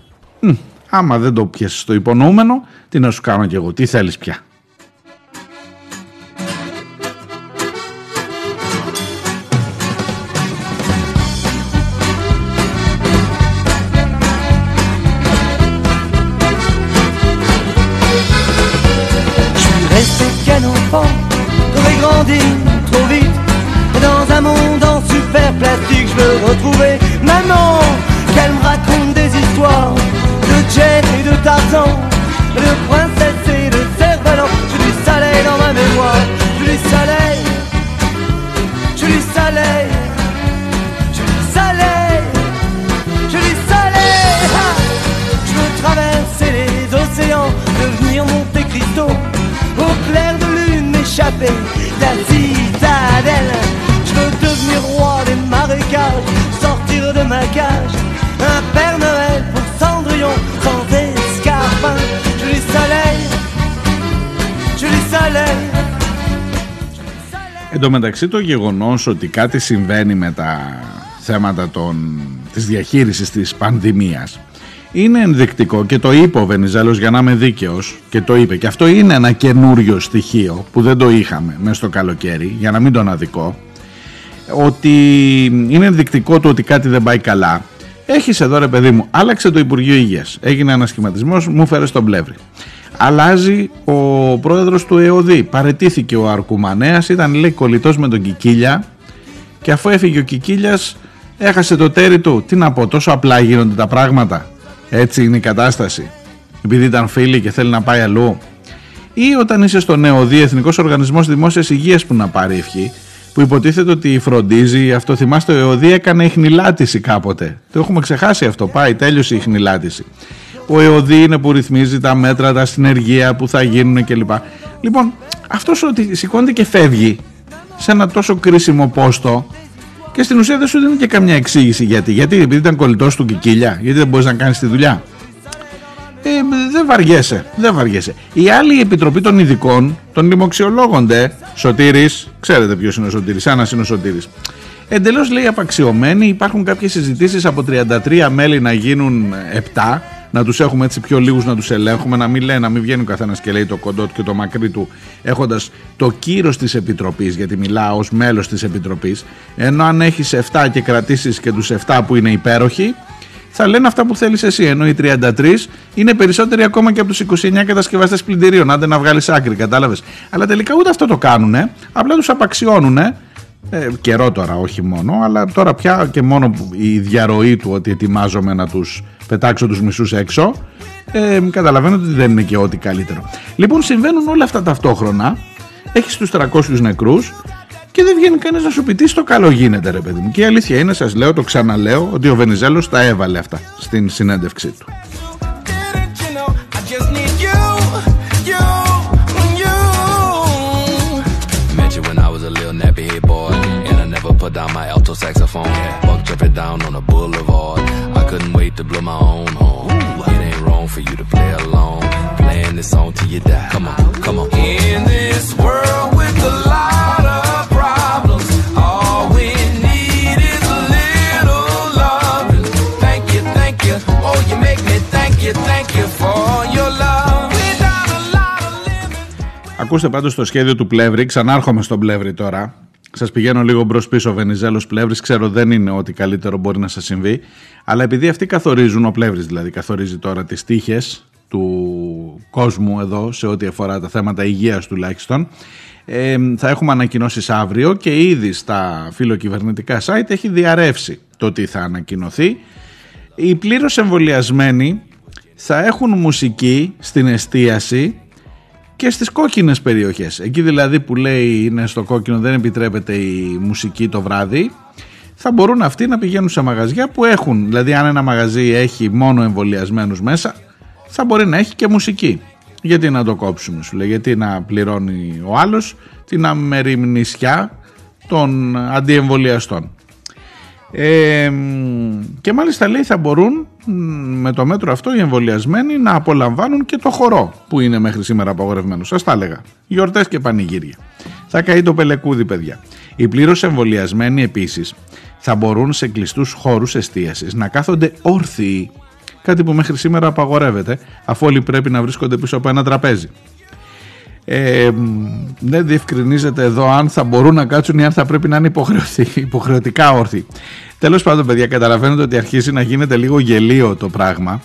Μ, άμα δεν το πιέσεις στο υπονοούμενο, τι να σου κάνω κι εγώ, τι θέλεις πια. Τω μεταξύ το γεγονός ότι κάτι συμβαίνει με τα θέματα των, της διαχείρισης της πανδημίας είναι ενδεικτικό και το είπε ο Βενιζέλος για να είμαι δίκαιος και το είπε. Και αυτό είναι ένα καινούριο στοιχείο που δεν το είχαμε μέσα στο καλοκαίρι για να μην τον αδικό ότι είναι ενδεικτικό του ότι κάτι δεν πάει καλά. Έχεις εδώ ρε παιδί μου, άλλαξε το Υπουργείο Υγείας, έγινε ένα σχηματισμός, μου φέρες στον πλεύρη. Αλλάζει ο πρόεδρος του ΕΟΔΗ, παρετήθηκε ο Αρκουμανέας, ήταν λέει κολλητός με τον Κικίλια και αφού έφυγε ο Κικίλιας έχασε το τέρι του. Τι να πω, τόσο απλά γίνονται τα πράγματα. Έτσι είναι η κατάσταση. Επειδή ήταν φίλοι και θέλει να πάει αλλού. Ή όταν είσαι στο ΝΕΟΔΗ, Εθνικός Οργανισμός Δημόσιας Υγείας που να πάρει ευχή, που υποτίθεται ότι φροντίζει, αυτό θυμάστε, ο ΕΟΔΗ έκανε ιχνηλάτηση κάποτε. Το έχουμε ξεχάσει αυτό, πάει, τέλειωσε η ιχνηλάτηση. Ο ΕΟΔΗ είναι που ρυθμίζει τα μέτρα, τα συνεργεία που θα γίνουν κλπ. Λοιπόν, αυτός ότι σηκώνεται και φεύγει σε ένα τόσο κρίσιμο πόστο και στην ουσία δεν σου δίνει και καμιά εξήγηση γιατί. Γιατί, επειδή ήταν κολλητός του Κικίλια, γιατί δεν μπορείς να κάνεις τη δουλειά. Ε, δεν βαριέσαι, δεν βαριέσαι. Η άλλη επιτροπή των ειδικών, των λοιμοξιολόγονται, Σωτήρης, ξέρετε ποιος είναι ο Σωτήρης, Άννας είναι ο Σωτήρης. Εντελώς λέει απαξιωμένοι, υπάρχουν κάποιες συζητήσεις από 33 μέλη να γίνουν 7, να τους έχουμε έτσι πιο λίγους να τους ελέγχουμε, να μην λέει, να μην βγαίνει ο καθένας και λέει το κοντό του και το μακρύ του, έχοντας το κύρος της Επιτροπής, γιατί μιλά ως μέλος της Επιτροπής, ενώ αν έχεις 7 και κρατήσεις και τους 7 που είναι υπέροχοι, θα λένε αυτά που θέλεις εσύ. Ενώ οι 33 είναι περισσότεροι ακόμα και από τους 29 κατασκευαστές πλυντηρίων. Άντε να βγάλεις άκρη, κατάλαβες. Αλλά τελικά ούτε αυτό το κάνουν. Απλά τους απαξιώνουν. Ε, καιρό τώρα, όχι μόνο, αλλά τώρα πια και μόνο που η διαρροή του ότι ετοιμάζομαι να τους πετάξω τους μισούς έξω. Ε, καταλαβαίνω ότι δεν είναι και ό,τι καλύτερο. Λοιπόν, συμβαίνουν όλα αυτά ταυτόχρονα. Έχεις τους 300 νεκρούς και δεν βγαίνει κανείς να σου πει τι στο καλό γίνεται, ρε παιδί μου. Και η αλήθεια είναι, σας λέω, το ξαναλέω, ότι ο Βενιζέλος τα έβαλε αυτά στην συνέντευξή του. Down my alto saxophone. Buck jumping down on a boulevard. I couldn't wait to blow my own horn. It ain't wrong for you to play along, playing this song till you die. Come on, come on. In this world with a lot of problems, all we need is a little love. Thank you, thank you. Oh, you make me thank you, thank you for your love. Without a lot of living. Ακούστε πάντως το σχέδιο του Πλεύρη, ξανάρχομαι στον Πλεύρη τώρα. Σας πηγαίνω λίγο μπρος πίσω, Βενιζέλος Πλεύρης, ξέρω δεν είναι ό,τι καλύτερο μπορεί να σας συμβεί, αλλά επειδή αυτοί καθορίζουν, ο Πλεύρης δηλαδή καθορίζει τώρα τις τύχες του κόσμου εδώ σε ό,τι αφορά τα θέματα υγείας τουλάχιστον, ε, θα έχουμε ανακοινώσεις αύριο και ήδη στα φιλοκυβερνητικά site έχει διαρρεύσει το τι θα ανακοινωθεί. Οι πλήρως εμβολιασμένοι θα έχουν μουσική στην εστίαση και στις κόκκινες περιοχές. Εκεί δηλαδή που λέει είναι στο κόκκινο δεν επιτρέπεται η μουσική το βράδυ θα μπορούν αυτοί να πηγαίνουν σε μαγαζιά που έχουν. Δηλαδή αν ένα μαγαζί έχει μόνο εμβολιασμένους μέσα θα μπορεί να έχει και μουσική. Γιατί να το κόψουμε σου λέει, γιατί να πληρώνει ο άλλος την αμεριμνησιά των αντιεμβολιαστών. Ε, και μάλιστα λέει θα μπορούν μ, με το μέτρο αυτό οι εμβολιασμένοι να απολαμβάνουν και το χορό που είναι μέχρι σήμερα απαγορευμένο. Σας τα έλεγα. Γιορτές και πανηγύρια. Θα καεί το πελεκούδι παιδιά. Οι πλήρως εμβολιασμένοι επίσης θα μπορούν σε κλειστούς χώρους εστίασης να κάθονται όρθιοι. Κάτι που μέχρι σήμερα απαγορεύεται αφού όλοι πρέπει να βρίσκονται πίσω από ένα τραπέζι. Ε, δεν διευκρινίζεται εδώ αν θα μπορούν να κάτσουν ή αν θα πρέπει να είναι υποχρεωτι- υποχρεωτικά όρθιοι. Τέλος πάντων παιδιά καταλαβαίνετε ότι αρχίζει να γίνεται λίγο γελίο το πράγμα.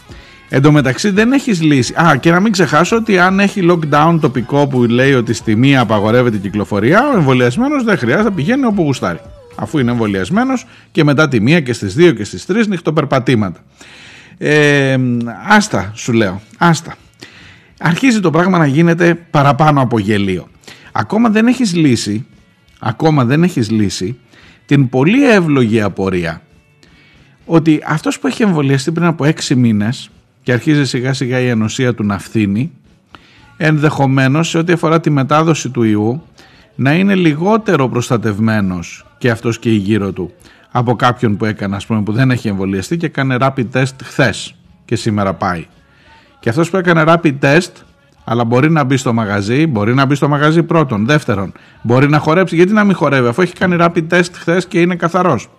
Εν τω μεταξύ δεν έχεις λύση. Α, και να μην ξεχάσω ότι αν έχει lockdown τοπικό που λέει ότι στη μία απαγορεύεται η κυκλοφορία, ο εμβολιασμένος δεν χρειάζεται να πηγαίνει όπου γουστάρει. Αφού είναι εμβολιασμένος και μετά τη μία και στις δύο και στις τρεις νυχτοπερπατήματα. Ε, άστα σου λέω, άστα. Αρχίζει το πράγμα να γίνεται παραπάνω από γελίο. Ακόμα δεν έχεις λύσει, ακόμα δεν έχεις λύσει την πολύ εύλογη απορία ότι αυτός που έχει εμβολιαστεί πριν από έξι μήνες και αρχίζει σιγά σιγά η ενωσία του να φθήνει ενδεχομένως σε ό,τι αφορά τη μετάδοση του ιού να είναι λιγότερο προστατευμένος και αυτός και η γύρω του από κάποιον που έκανε ας πούμε που δεν έχει εμβολιαστεί και έκανε rapid test χθες και σήμερα πάει. Και αυτός που έκανε rapid test αλλά μπορεί να μπει στο μαγαζί, μπορεί να μπει στο μαγαζί πρώτον. Δεύτερον, μπορεί να χορέψει. Γιατί να μην χορεύει, αφού έχει κάνει rapid test χθες και είναι καθαρός.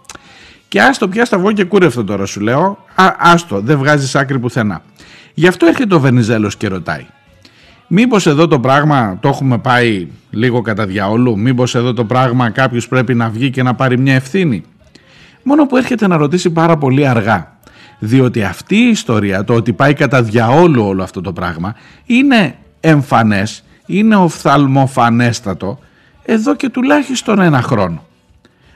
Και άστο πια σταυρό και κούρευτο τώρα σου λέω. Α, άστο, δεν βγάζεις άκρη πουθενά. Γι' αυτό έρχεται ο Βενιζέλος και ρωτάει. Μήπως εδώ το πράγμα το έχουμε πάει λίγο κατά διαόλου, Μήπως εδώ το πράγμα κάποιος πρέπει να βγει και να πάρει μια ευθύνη; Μόνο που έρχεται να ρωτήσει πάρα πολύ αργά. Διότι αυτή η ιστορία, το ότι πάει κατά διαόλου όλο αυτό το πράγμα, είναι εμφανές, είναι οφθαλμοφανέστατο εδώ και τουλάχιστον ένα χρόνο.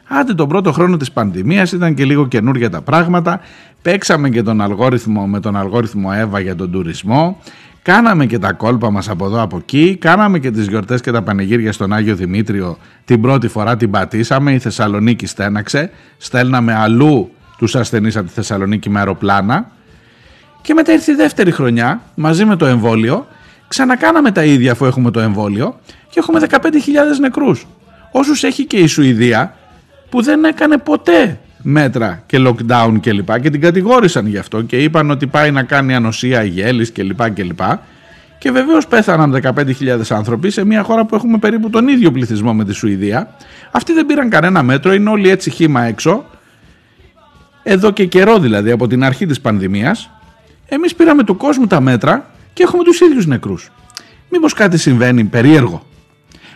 Άντε τον πρώτο χρόνο της πανδημίας ήταν και λίγο καινούργια τα πράγματα, παίξαμε και τον αλγόριθμο με τον αλγόριθμο Εύα για τον τουρισμό, κάναμε και τα κόλπα μας από εδώ από εκεί, κάναμε και τις γιορτές και τα πανηγύρια στον Άγιο Δημήτριο, την πρώτη φορά την πατήσαμε, η Θεσσαλονίκη στέναξε, στέλναμε αλλού τους ασθενείς από τη Θεσσαλονίκη με αεροπλάνα. Και μετά ήρθε η δεύτερη χρονιά μαζί με το εμβόλιο, ξανακάναμε τα ίδια αφού έχουμε το εμβόλιο και έχουμε 15.000 νεκρούς. Όσους έχει και η Σουηδία που δεν έκανε ποτέ μέτρα και lockdown και λοιπά και την κατηγόρησαν γι' αυτό και είπαν ότι πάει να κάνει ανοσία γέλης και λοιπά και λοιπά. Και βεβαίως πέθαναν 15.000 άνθρωποι σε μια χώρα που έχουμε περίπου τον ίδιο πληθυσμό με τη Σουηδία. Αυτοί δεν πήραν κανένα μέτρο, είναι όλοι έτσι χήμα έξω εδώ και καιρό δηλαδή από την αρχή της πανδημίας εμείς πήραμε του κόσμου τα μέτρα και έχουμε τους ίδιους νεκρούς μήπως κάτι συμβαίνει περίεργο;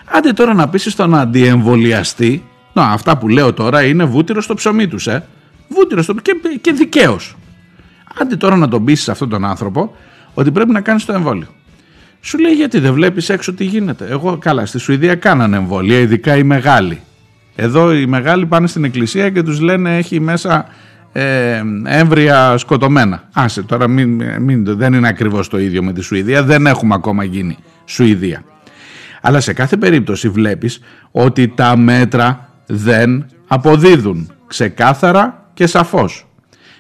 Άντε τώρα να πείσει στον αντιεμβολιαστή. Να, αυτά που λέω τώρα είναι βούτυρο στο ψωμί τους, ε. Βούτυρο στο και, και δικαίως. Άντε τώρα να τον πείσει αυτόν τον άνθρωπο ότι πρέπει να κάνεις το εμβόλιο. Σου λέει γιατί δεν βλέπεις έξω τι γίνεται; Εγώ καλά, στη Σουηδία κάνανε εμβόλια, ειδικά οι μεγάλοι. Εδώ οι μεγάλοι πάνε στην εκκλησία και τους λένε έχει μέσα ε, έμβρια σκοτωμένα. Άσε τώρα μην, μην, δεν είναι ακριβώς το ίδιο με τη Σουηδία, δεν έχουμε ακόμα γίνει Σουηδία. Αλλά σε κάθε περίπτωση βλέπεις ότι τα μέτρα δεν αποδίδουν ξεκάθαρα και σαφώς.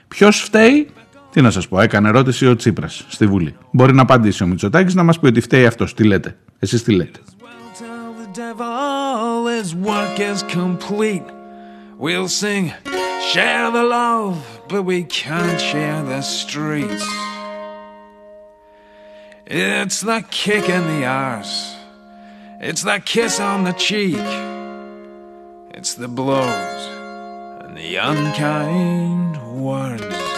Ποιος φταίει, τι να σας πω, έκανε ερώτηση ο Τσίπρας στη Βουλή. Μπορεί να απαντήσει ο Μητσοτάκης να μας πει ότι φταίει αυτός. Τι λέτε, εσείς τι λέτε; Well, tell the devil his work is complete. We'll sing, share the love, but we can't share the streets. It's the kick in the arse. It's the kiss on the cheek. It's the blows and the unkind words.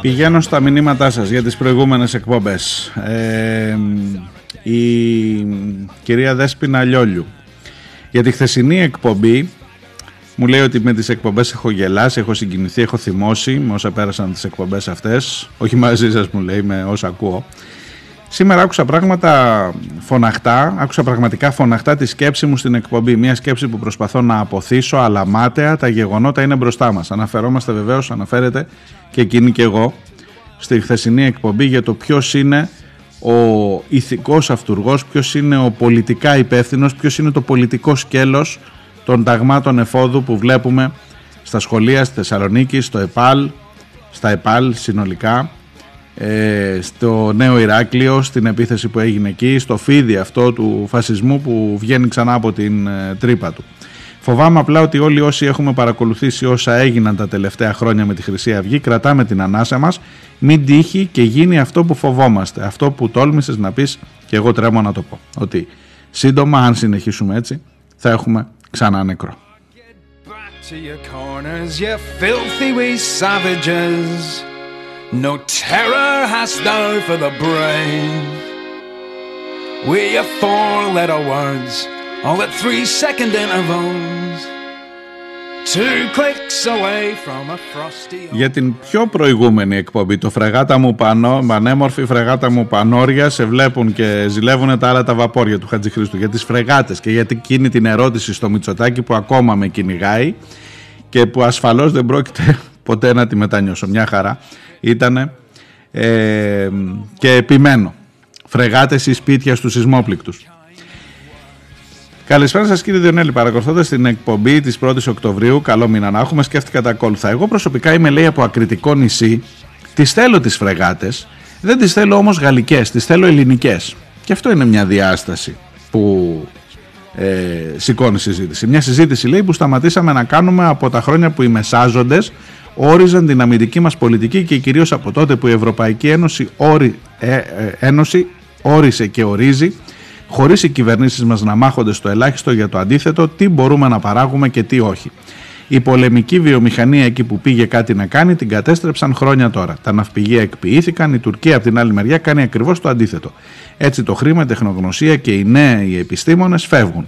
Πηγαίνω στα μηνύματά σας για τις προηγούμενες εκπομπές. Ε, η κυρία Δέσποινα Λιόλιου. Για τη χθεσινή εκπομπή μου λέει ότι με τις εκπομπές έχω γελάσει, έχω συγκινηθεί, έχω θυμώσει με όσα πέρασαν τις εκπομπές αυτές. Όχι μαζί σας μου λέει, με όσα ακούω. Σήμερα άκουσα πράγματα φωναχτά, άκουσα πραγματικά φωναχτά τη σκέψη μου στην εκπομπή. Μια σκέψη που προσπαθώ να αποθήσω, αλλά μάταια τα γεγονότα είναι μπροστά μας. Αναφερόμαστε βεβαίως, αναφέρεται και εκείνη και εγώ στη χθεσινή εκπομπή για το ποιος είναι ο ηθικός αυτούργος, ποιος είναι ο πολιτικά υπεύθυνος, ποιος είναι το πολιτικό σκέλος των ταγμάτων εφόδου που βλέπουμε στα σχολεία στη Θεσσαλονίκη, στο ΕΠΑΛ, στα ΕΠΑΛ συνολικά, ε, στο Νέο Ηράκλειο, στην επίθεση που έγινε εκεί, στο φίδι αυτό του φασισμού που βγαίνει ξανά από την ε, τρύπα του. Φοβάμαι απλά ότι όλοι όσοι έχουμε παρακολουθήσει όσα έγιναν τα τελευταία χρόνια με τη Χρυσή Αυγή, κρατάμε την ανάσα μας, μην τύχει και γίνει αυτό που φοβόμαστε. Αυτό που τόλμησες να πεις και εγώ τρέμω να το πω. Ότι σύντομα, αν συνεχίσουμε έτσι, θα έχουμε ξανά νεκρό. to your corners, you filthy wee savages. No terror hast thou for the brave. With your four letter words, all at three second intervals. Για την πιο προηγούμενη εκπομπή, το φρεγάτα μου πανό, πανέμορφη φρεγάτα μου πανόρια, σε βλέπουν και ζηλεύουν τα άλλα τα βαπόρια του Χατζηχρήστου. Για τις φρεγάτες και για εκείνη την ερώτηση στο Μητσοτάκι που ακόμα με κυνηγάει και που ασφαλώς δεν πρόκειται ποτέ να τη μετανιώσω. Μια χαρά ήτανε ε, και επιμένω. Φρεγάτες ή σπίτια στους σεισμόπληκτους. Καλησπέρα σας κύριε Διονέλη. Παρακολουθώντας την εκπομπή της 1η Οκτωβρίου, καλό μήνα να έχουμε, σκέφτηκα τα ακόλουθα. Εγώ προσωπικά είμαι, λέει, από ακριτικό νησί. Τις θέλω τις φρεγάτες, δεν τις θέλω όμως γαλλικές, τις θέλω ελληνικές. Και αυτό είναι μια διάσταση που ε, σηκώνει συζήτηση. Μια συζήτηση, λέει, που σταματήσαμε να κάνουμε από τα χρόνια που οι μεσάζοντες όριζαν την αμυντική μας πολιτική και κυρίως από τότε που η Ευρωπαϊκή Ένωση, όρι, ε, ε, Ένωση όρισε και ορίζει χωρίς οι κυβερνήσεις μας να μάχονται στο ελάχιστο για το αντίθετο, τι μπορούμε να παράγουμε και τι όχι. Η πολεμική βιομηχανία εκεί που πήγε κάτι να κάνει την κατέστρεψαν χρόνια τώρα. Τα ναυπηγεία εκποιήθηκαν, η Τουρκία από την άλλη μεριά κάνει ακριβώς το αντίθετο. Έτσι το χρήμα, η τεχνογνωσία και οι νέοι επιστήμονες φεύγουν.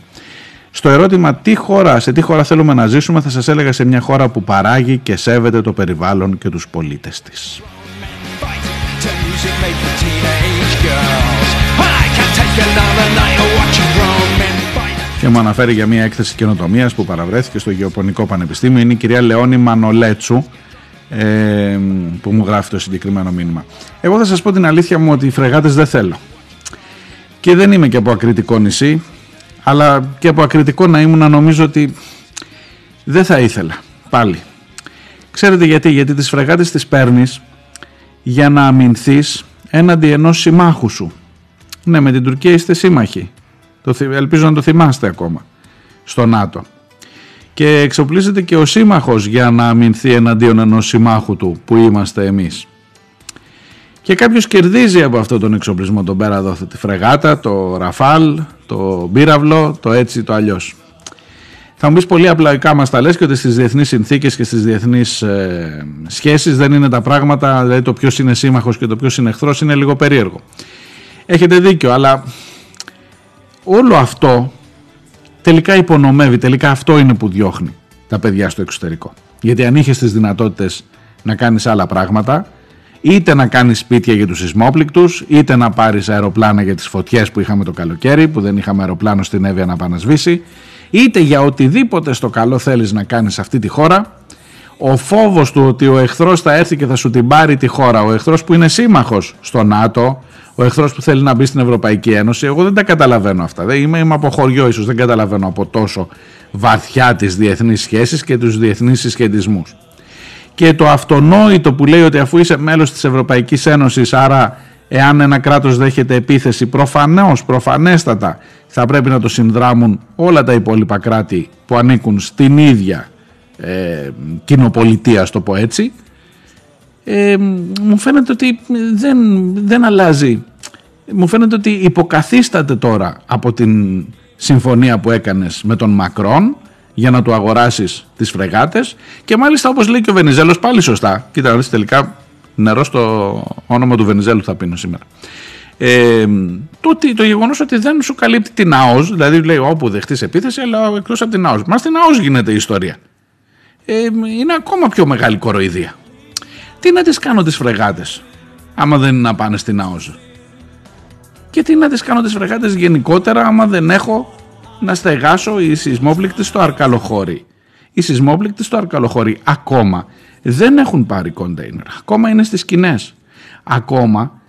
Στο ερώτημα τι χώρα, σε τι χώρα θέλουμε να ζήσουμε θα σας έλεγα σε μια χώρα που παράγει και σέβεται το περιβάλλον και τους πολίτες της. Και μου αναφέρει για μια έκθεση καινοτομίας που παραβρέθηκε στο Γεωπονικό Πανεπιστήμιο. Είναι η κυρία Λεόνη Μανολέτσου ε, που μου γράφει το συγκεκριμένο μήνυμα. Εγώ θα σας πω την αλήθεια μου ότι οι φρεγάτες δεν θέλω. Και δεν είμαι και από ακριτικό νησί, αλλά και από ακριτικό να ήμουν να νομίζω ότι δεν θα ήθελα πάλι. Ξέρετε γιατί, γιατί τις φρεγάτες τις παίρνεις για να αμυνθείς έναντι ενός συμμάχου σου. Ναι, με την Τουρκία είστε σύμμαχοι. Το, θυ- ελπίζω να το θυμάστε ακόμα στο ΝΑΤΟ. Και εξοπλίζεται και ο σύμμαχος για να αμυνθεί εναντίον ενός συμμάχου του που είμαστε εμείς. Και κάποιος κερδίζει από αυτό τον εξοπλισμό, τον πέρα εδώ, τη φρεγάτα, το ραφάλ, το μπύραυλο, το έτσι, το αλλιώς. Θα μου πεις πολύ απλοϊκά μας τα λες και ότι στις διεθνείς συνθήκες και στις διεθνείς ε, σχέσεις δεν είναι τα πράγματα, δηλαδή το ποιος είναι σύμμαχος και το ποιος είναι εχθρός είναι λίγο περίεργο. Έχετε δίκιο, αλλά όλο αυτό τελικά υπονομεύει, τελικά αυτό είναι που διώχνει τα παιδιά στο εξωτερικό. Γιατί αν είχες τις δυνατότητες να κάνεις άλλα πράγματα, είτε να κάνεις σπίτια για τους σεισμόπληκτους, είτε να πάρεις αεροπλάνα για τις φωτιές που είχαμε το καλοκαίρι, που δεν είχαμε αεροπλάνο στην Εύβοια να επανασβήσει, είτε για οτιδήποτε στο καλό θέλεις να κάνεις σε αυτή τη χώρα, ο φόβος του ότι ο εχθρός θα έρθει και θα σου την πάρει τη χώρα, ο εχθρός που είναι σύμμαχος στο ΝΑΤΟ, ο εχθρός που θέλει να μπει στην Ευρωπαϊκή Ένωση, εγώ δεν τα καταλαβαίνω αυτά. Δεν είμαι, είμαι από χωριό ίσως, δεν καταλαβαίνω από τόσο βαθιά τις διεθνείς σχέσεις και τους διεθνείς συσχετισμούς. Και το αυτονόητο που λέει ότι αφού είσαι μέλος της Ευρωπαϊκής Ένωσης, άρα εάν ένα κράτος δέχεται επίθεση, προφανώς, προφανέστατα θα πρέπει να το συνδράμουν όλα τα υπόλοιπα κράτη που ανήκουν στην ίδια ε, κοινοπολιτεία, στο πω έτσι, ε, μου φαίνεται ότι δεν, δεν αλλάζει. Μου φαίνεται ότι υποκαθίσταται τώρα από την συμφωνία που έκανες με τον Μακρόν για να του αγοράσεις τις φρεγάτες και μάλιστα όπως λέει και ο Βενιζέλος πάλι σωστά, κοίτα να δεις τελικά Νερό στο όνομα του Βενιζέλου θα πίνω σήμερα. Ε, το, ότι- το γεγονός ότι δεν σου καλύπτει την ΑΟΣ, δηλαδή λέει όπου δεχτείς επίθεση, αλλά εκτός από την ΑΟΣ. Μα στην ΑΟΣ γίνεται η ιστορία. Ε, είναι ακόμα πιο μεγάλη κοροϊδία. Τι να τις κάνω τις φρεγάτες, άμα δεν είναι να πάνε στην ΑΟΣ; Και τι να τις κάνω τις φρεγάτες γενικότερα, άμα δεν έχω να στεγάσω οι σεισμόπληκτοι στο Αρκαλοχώρι. Οι σεισμόπληκτοι στο Αρκαλοχώρι ακόμα δεν έχουν πάρει κοντέινερ. Ακόμα είναι στις σκηνές. Ακόμα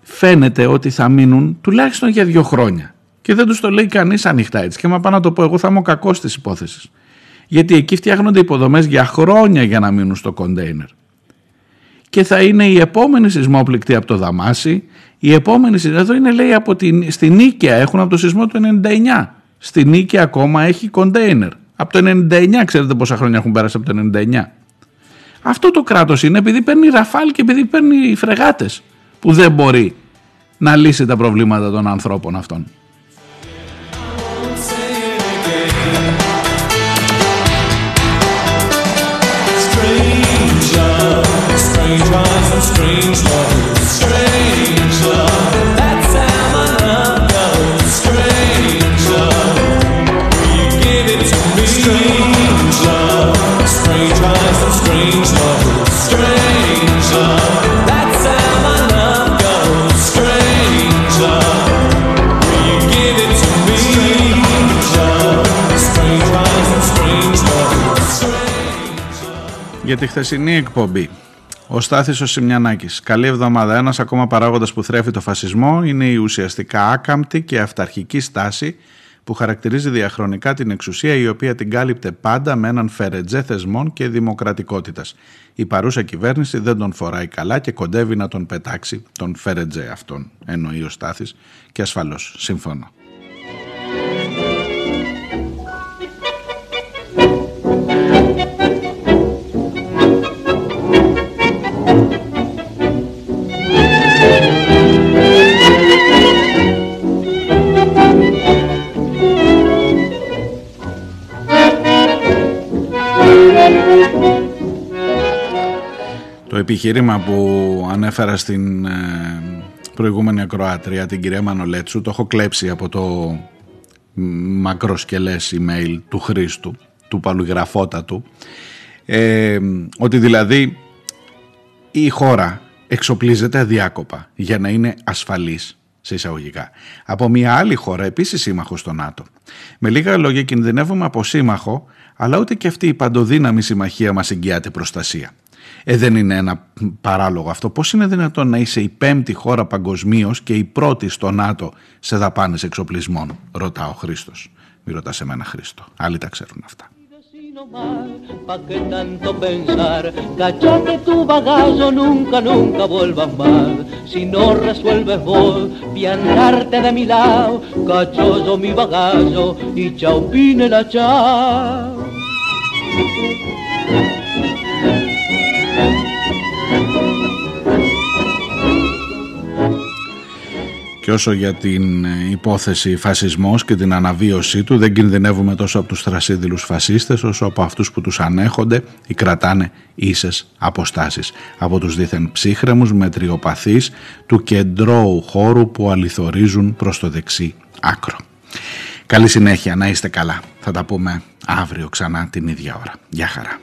φαίνεται ότι θα μείνουν τουλάχιστον για δύο χρόνια. Και δεν τους το λέει κανείς ανοιχτά έτσι. Και μα πάω να το πω εγώ θα είμαι ο κακός της υπόθεσης. Γιατί εκεί φτιάχνονται υποδομές για χρόνια για να μείνουν στο κοντέινερ. Και θα είναι η επόμενη σεισμόπληκτη από το Δαμάσι. Η επόμενη σεισμ- Εδώ είναι λέει από την, στην Νίκαια έχουν από το σεισμό του 99. Στην Νίκαια ακόμα έχει κοντέινερ. Από το 99 ξέρετε πόσα χρόνια έχουν πέρασει από το 99. Αυτό το κράτος είναι επειδή παίρνει ραφάλ και επειδή παίρνει φρεγάτες που δεν μπορεί να λύσει τα προβλήματα των ανθρώπων αυτών. Για τη χθεσινή εκπομπή. Ο Στάθης ο Σιμιανάκης. Καλή εβδομάδα. Ένας ακόμα παράγοντας που θρέφει το φασισμό είναι η ουσιαστικά άκαμπτη και αυταρχική στάση που χαρακτηρίζει διαχρονικά την εξουσία η οποία την κάλυπτε πάντα με έναν φερετζέ θεσμών και δημοκρατικότητας. Η παρούσα κυβέρνηση δεν τον φοράει καλά και κοντεύει να τον πετάξει τον φερετζέ αυτόν, εννοεί ο Στάθης και ασφαλώς συμφωνώ. Επιχείρημα που ανέφερα στην ε, προηγούμενη ακροάτρια, την κυρία Μανολέτσου, το έχω κλέψει από το μακροσκελές email του Χρήστου, του παλουγραφότατου, ε, ότι δηλαδή η χώρα εξοπλίζεται αδιάκοπα για να είναι ασφαλής σε εισαγωγικά. Από μια άλλη χώρα, επίσης σύμμαχος στο ΝΑΤΟ. Με λίγα λόγια κινδυνεύουμε από σύμμαχο, αλλά ούτε και αυτή η παντοδύναμη συμμαχία μας εγγυάται προστασία. Ε, δεν είναι ένα παράλογο αυτό. Πώς είναι δυνατόν να είσαι η πέμπτη χώρα παγκοσμίως και η πρώτη στο ΝΑΤΟ σε δαπάνες εξοπλισμών, ρωτά ο Χρήστος. Μη ρωτάς εμένα Χρήστο. Άλλοι τα ξέρουν αυτά. ¿Pa qué tanto pensar? Cachate tu bagazo, nunca, nunca vuelvas más. Si no resuelves vos, piantarte de mi lado, cacho yo mi bagazo y chao pine la chao. Και όσο για την ε, υπόθεση φασισμός και την αναβίωσή του δεν κινδυνεύουμε τόσο από τους θρασίδηλους φασίστες όσο από αυτούς που τους ανέχονται ή κρατάνε ίσες αποστάσεις. Από τους δίθεν ψύχρεμους μετριοπαθείς του κεντρώου χώρου που αληθορίζουν προς το δεξί άκρο. Καλή συνέχεια, να είστε καλά. Θα τα πούμε αύριο ξανά την ίδια ώρα. Γεια χαρά.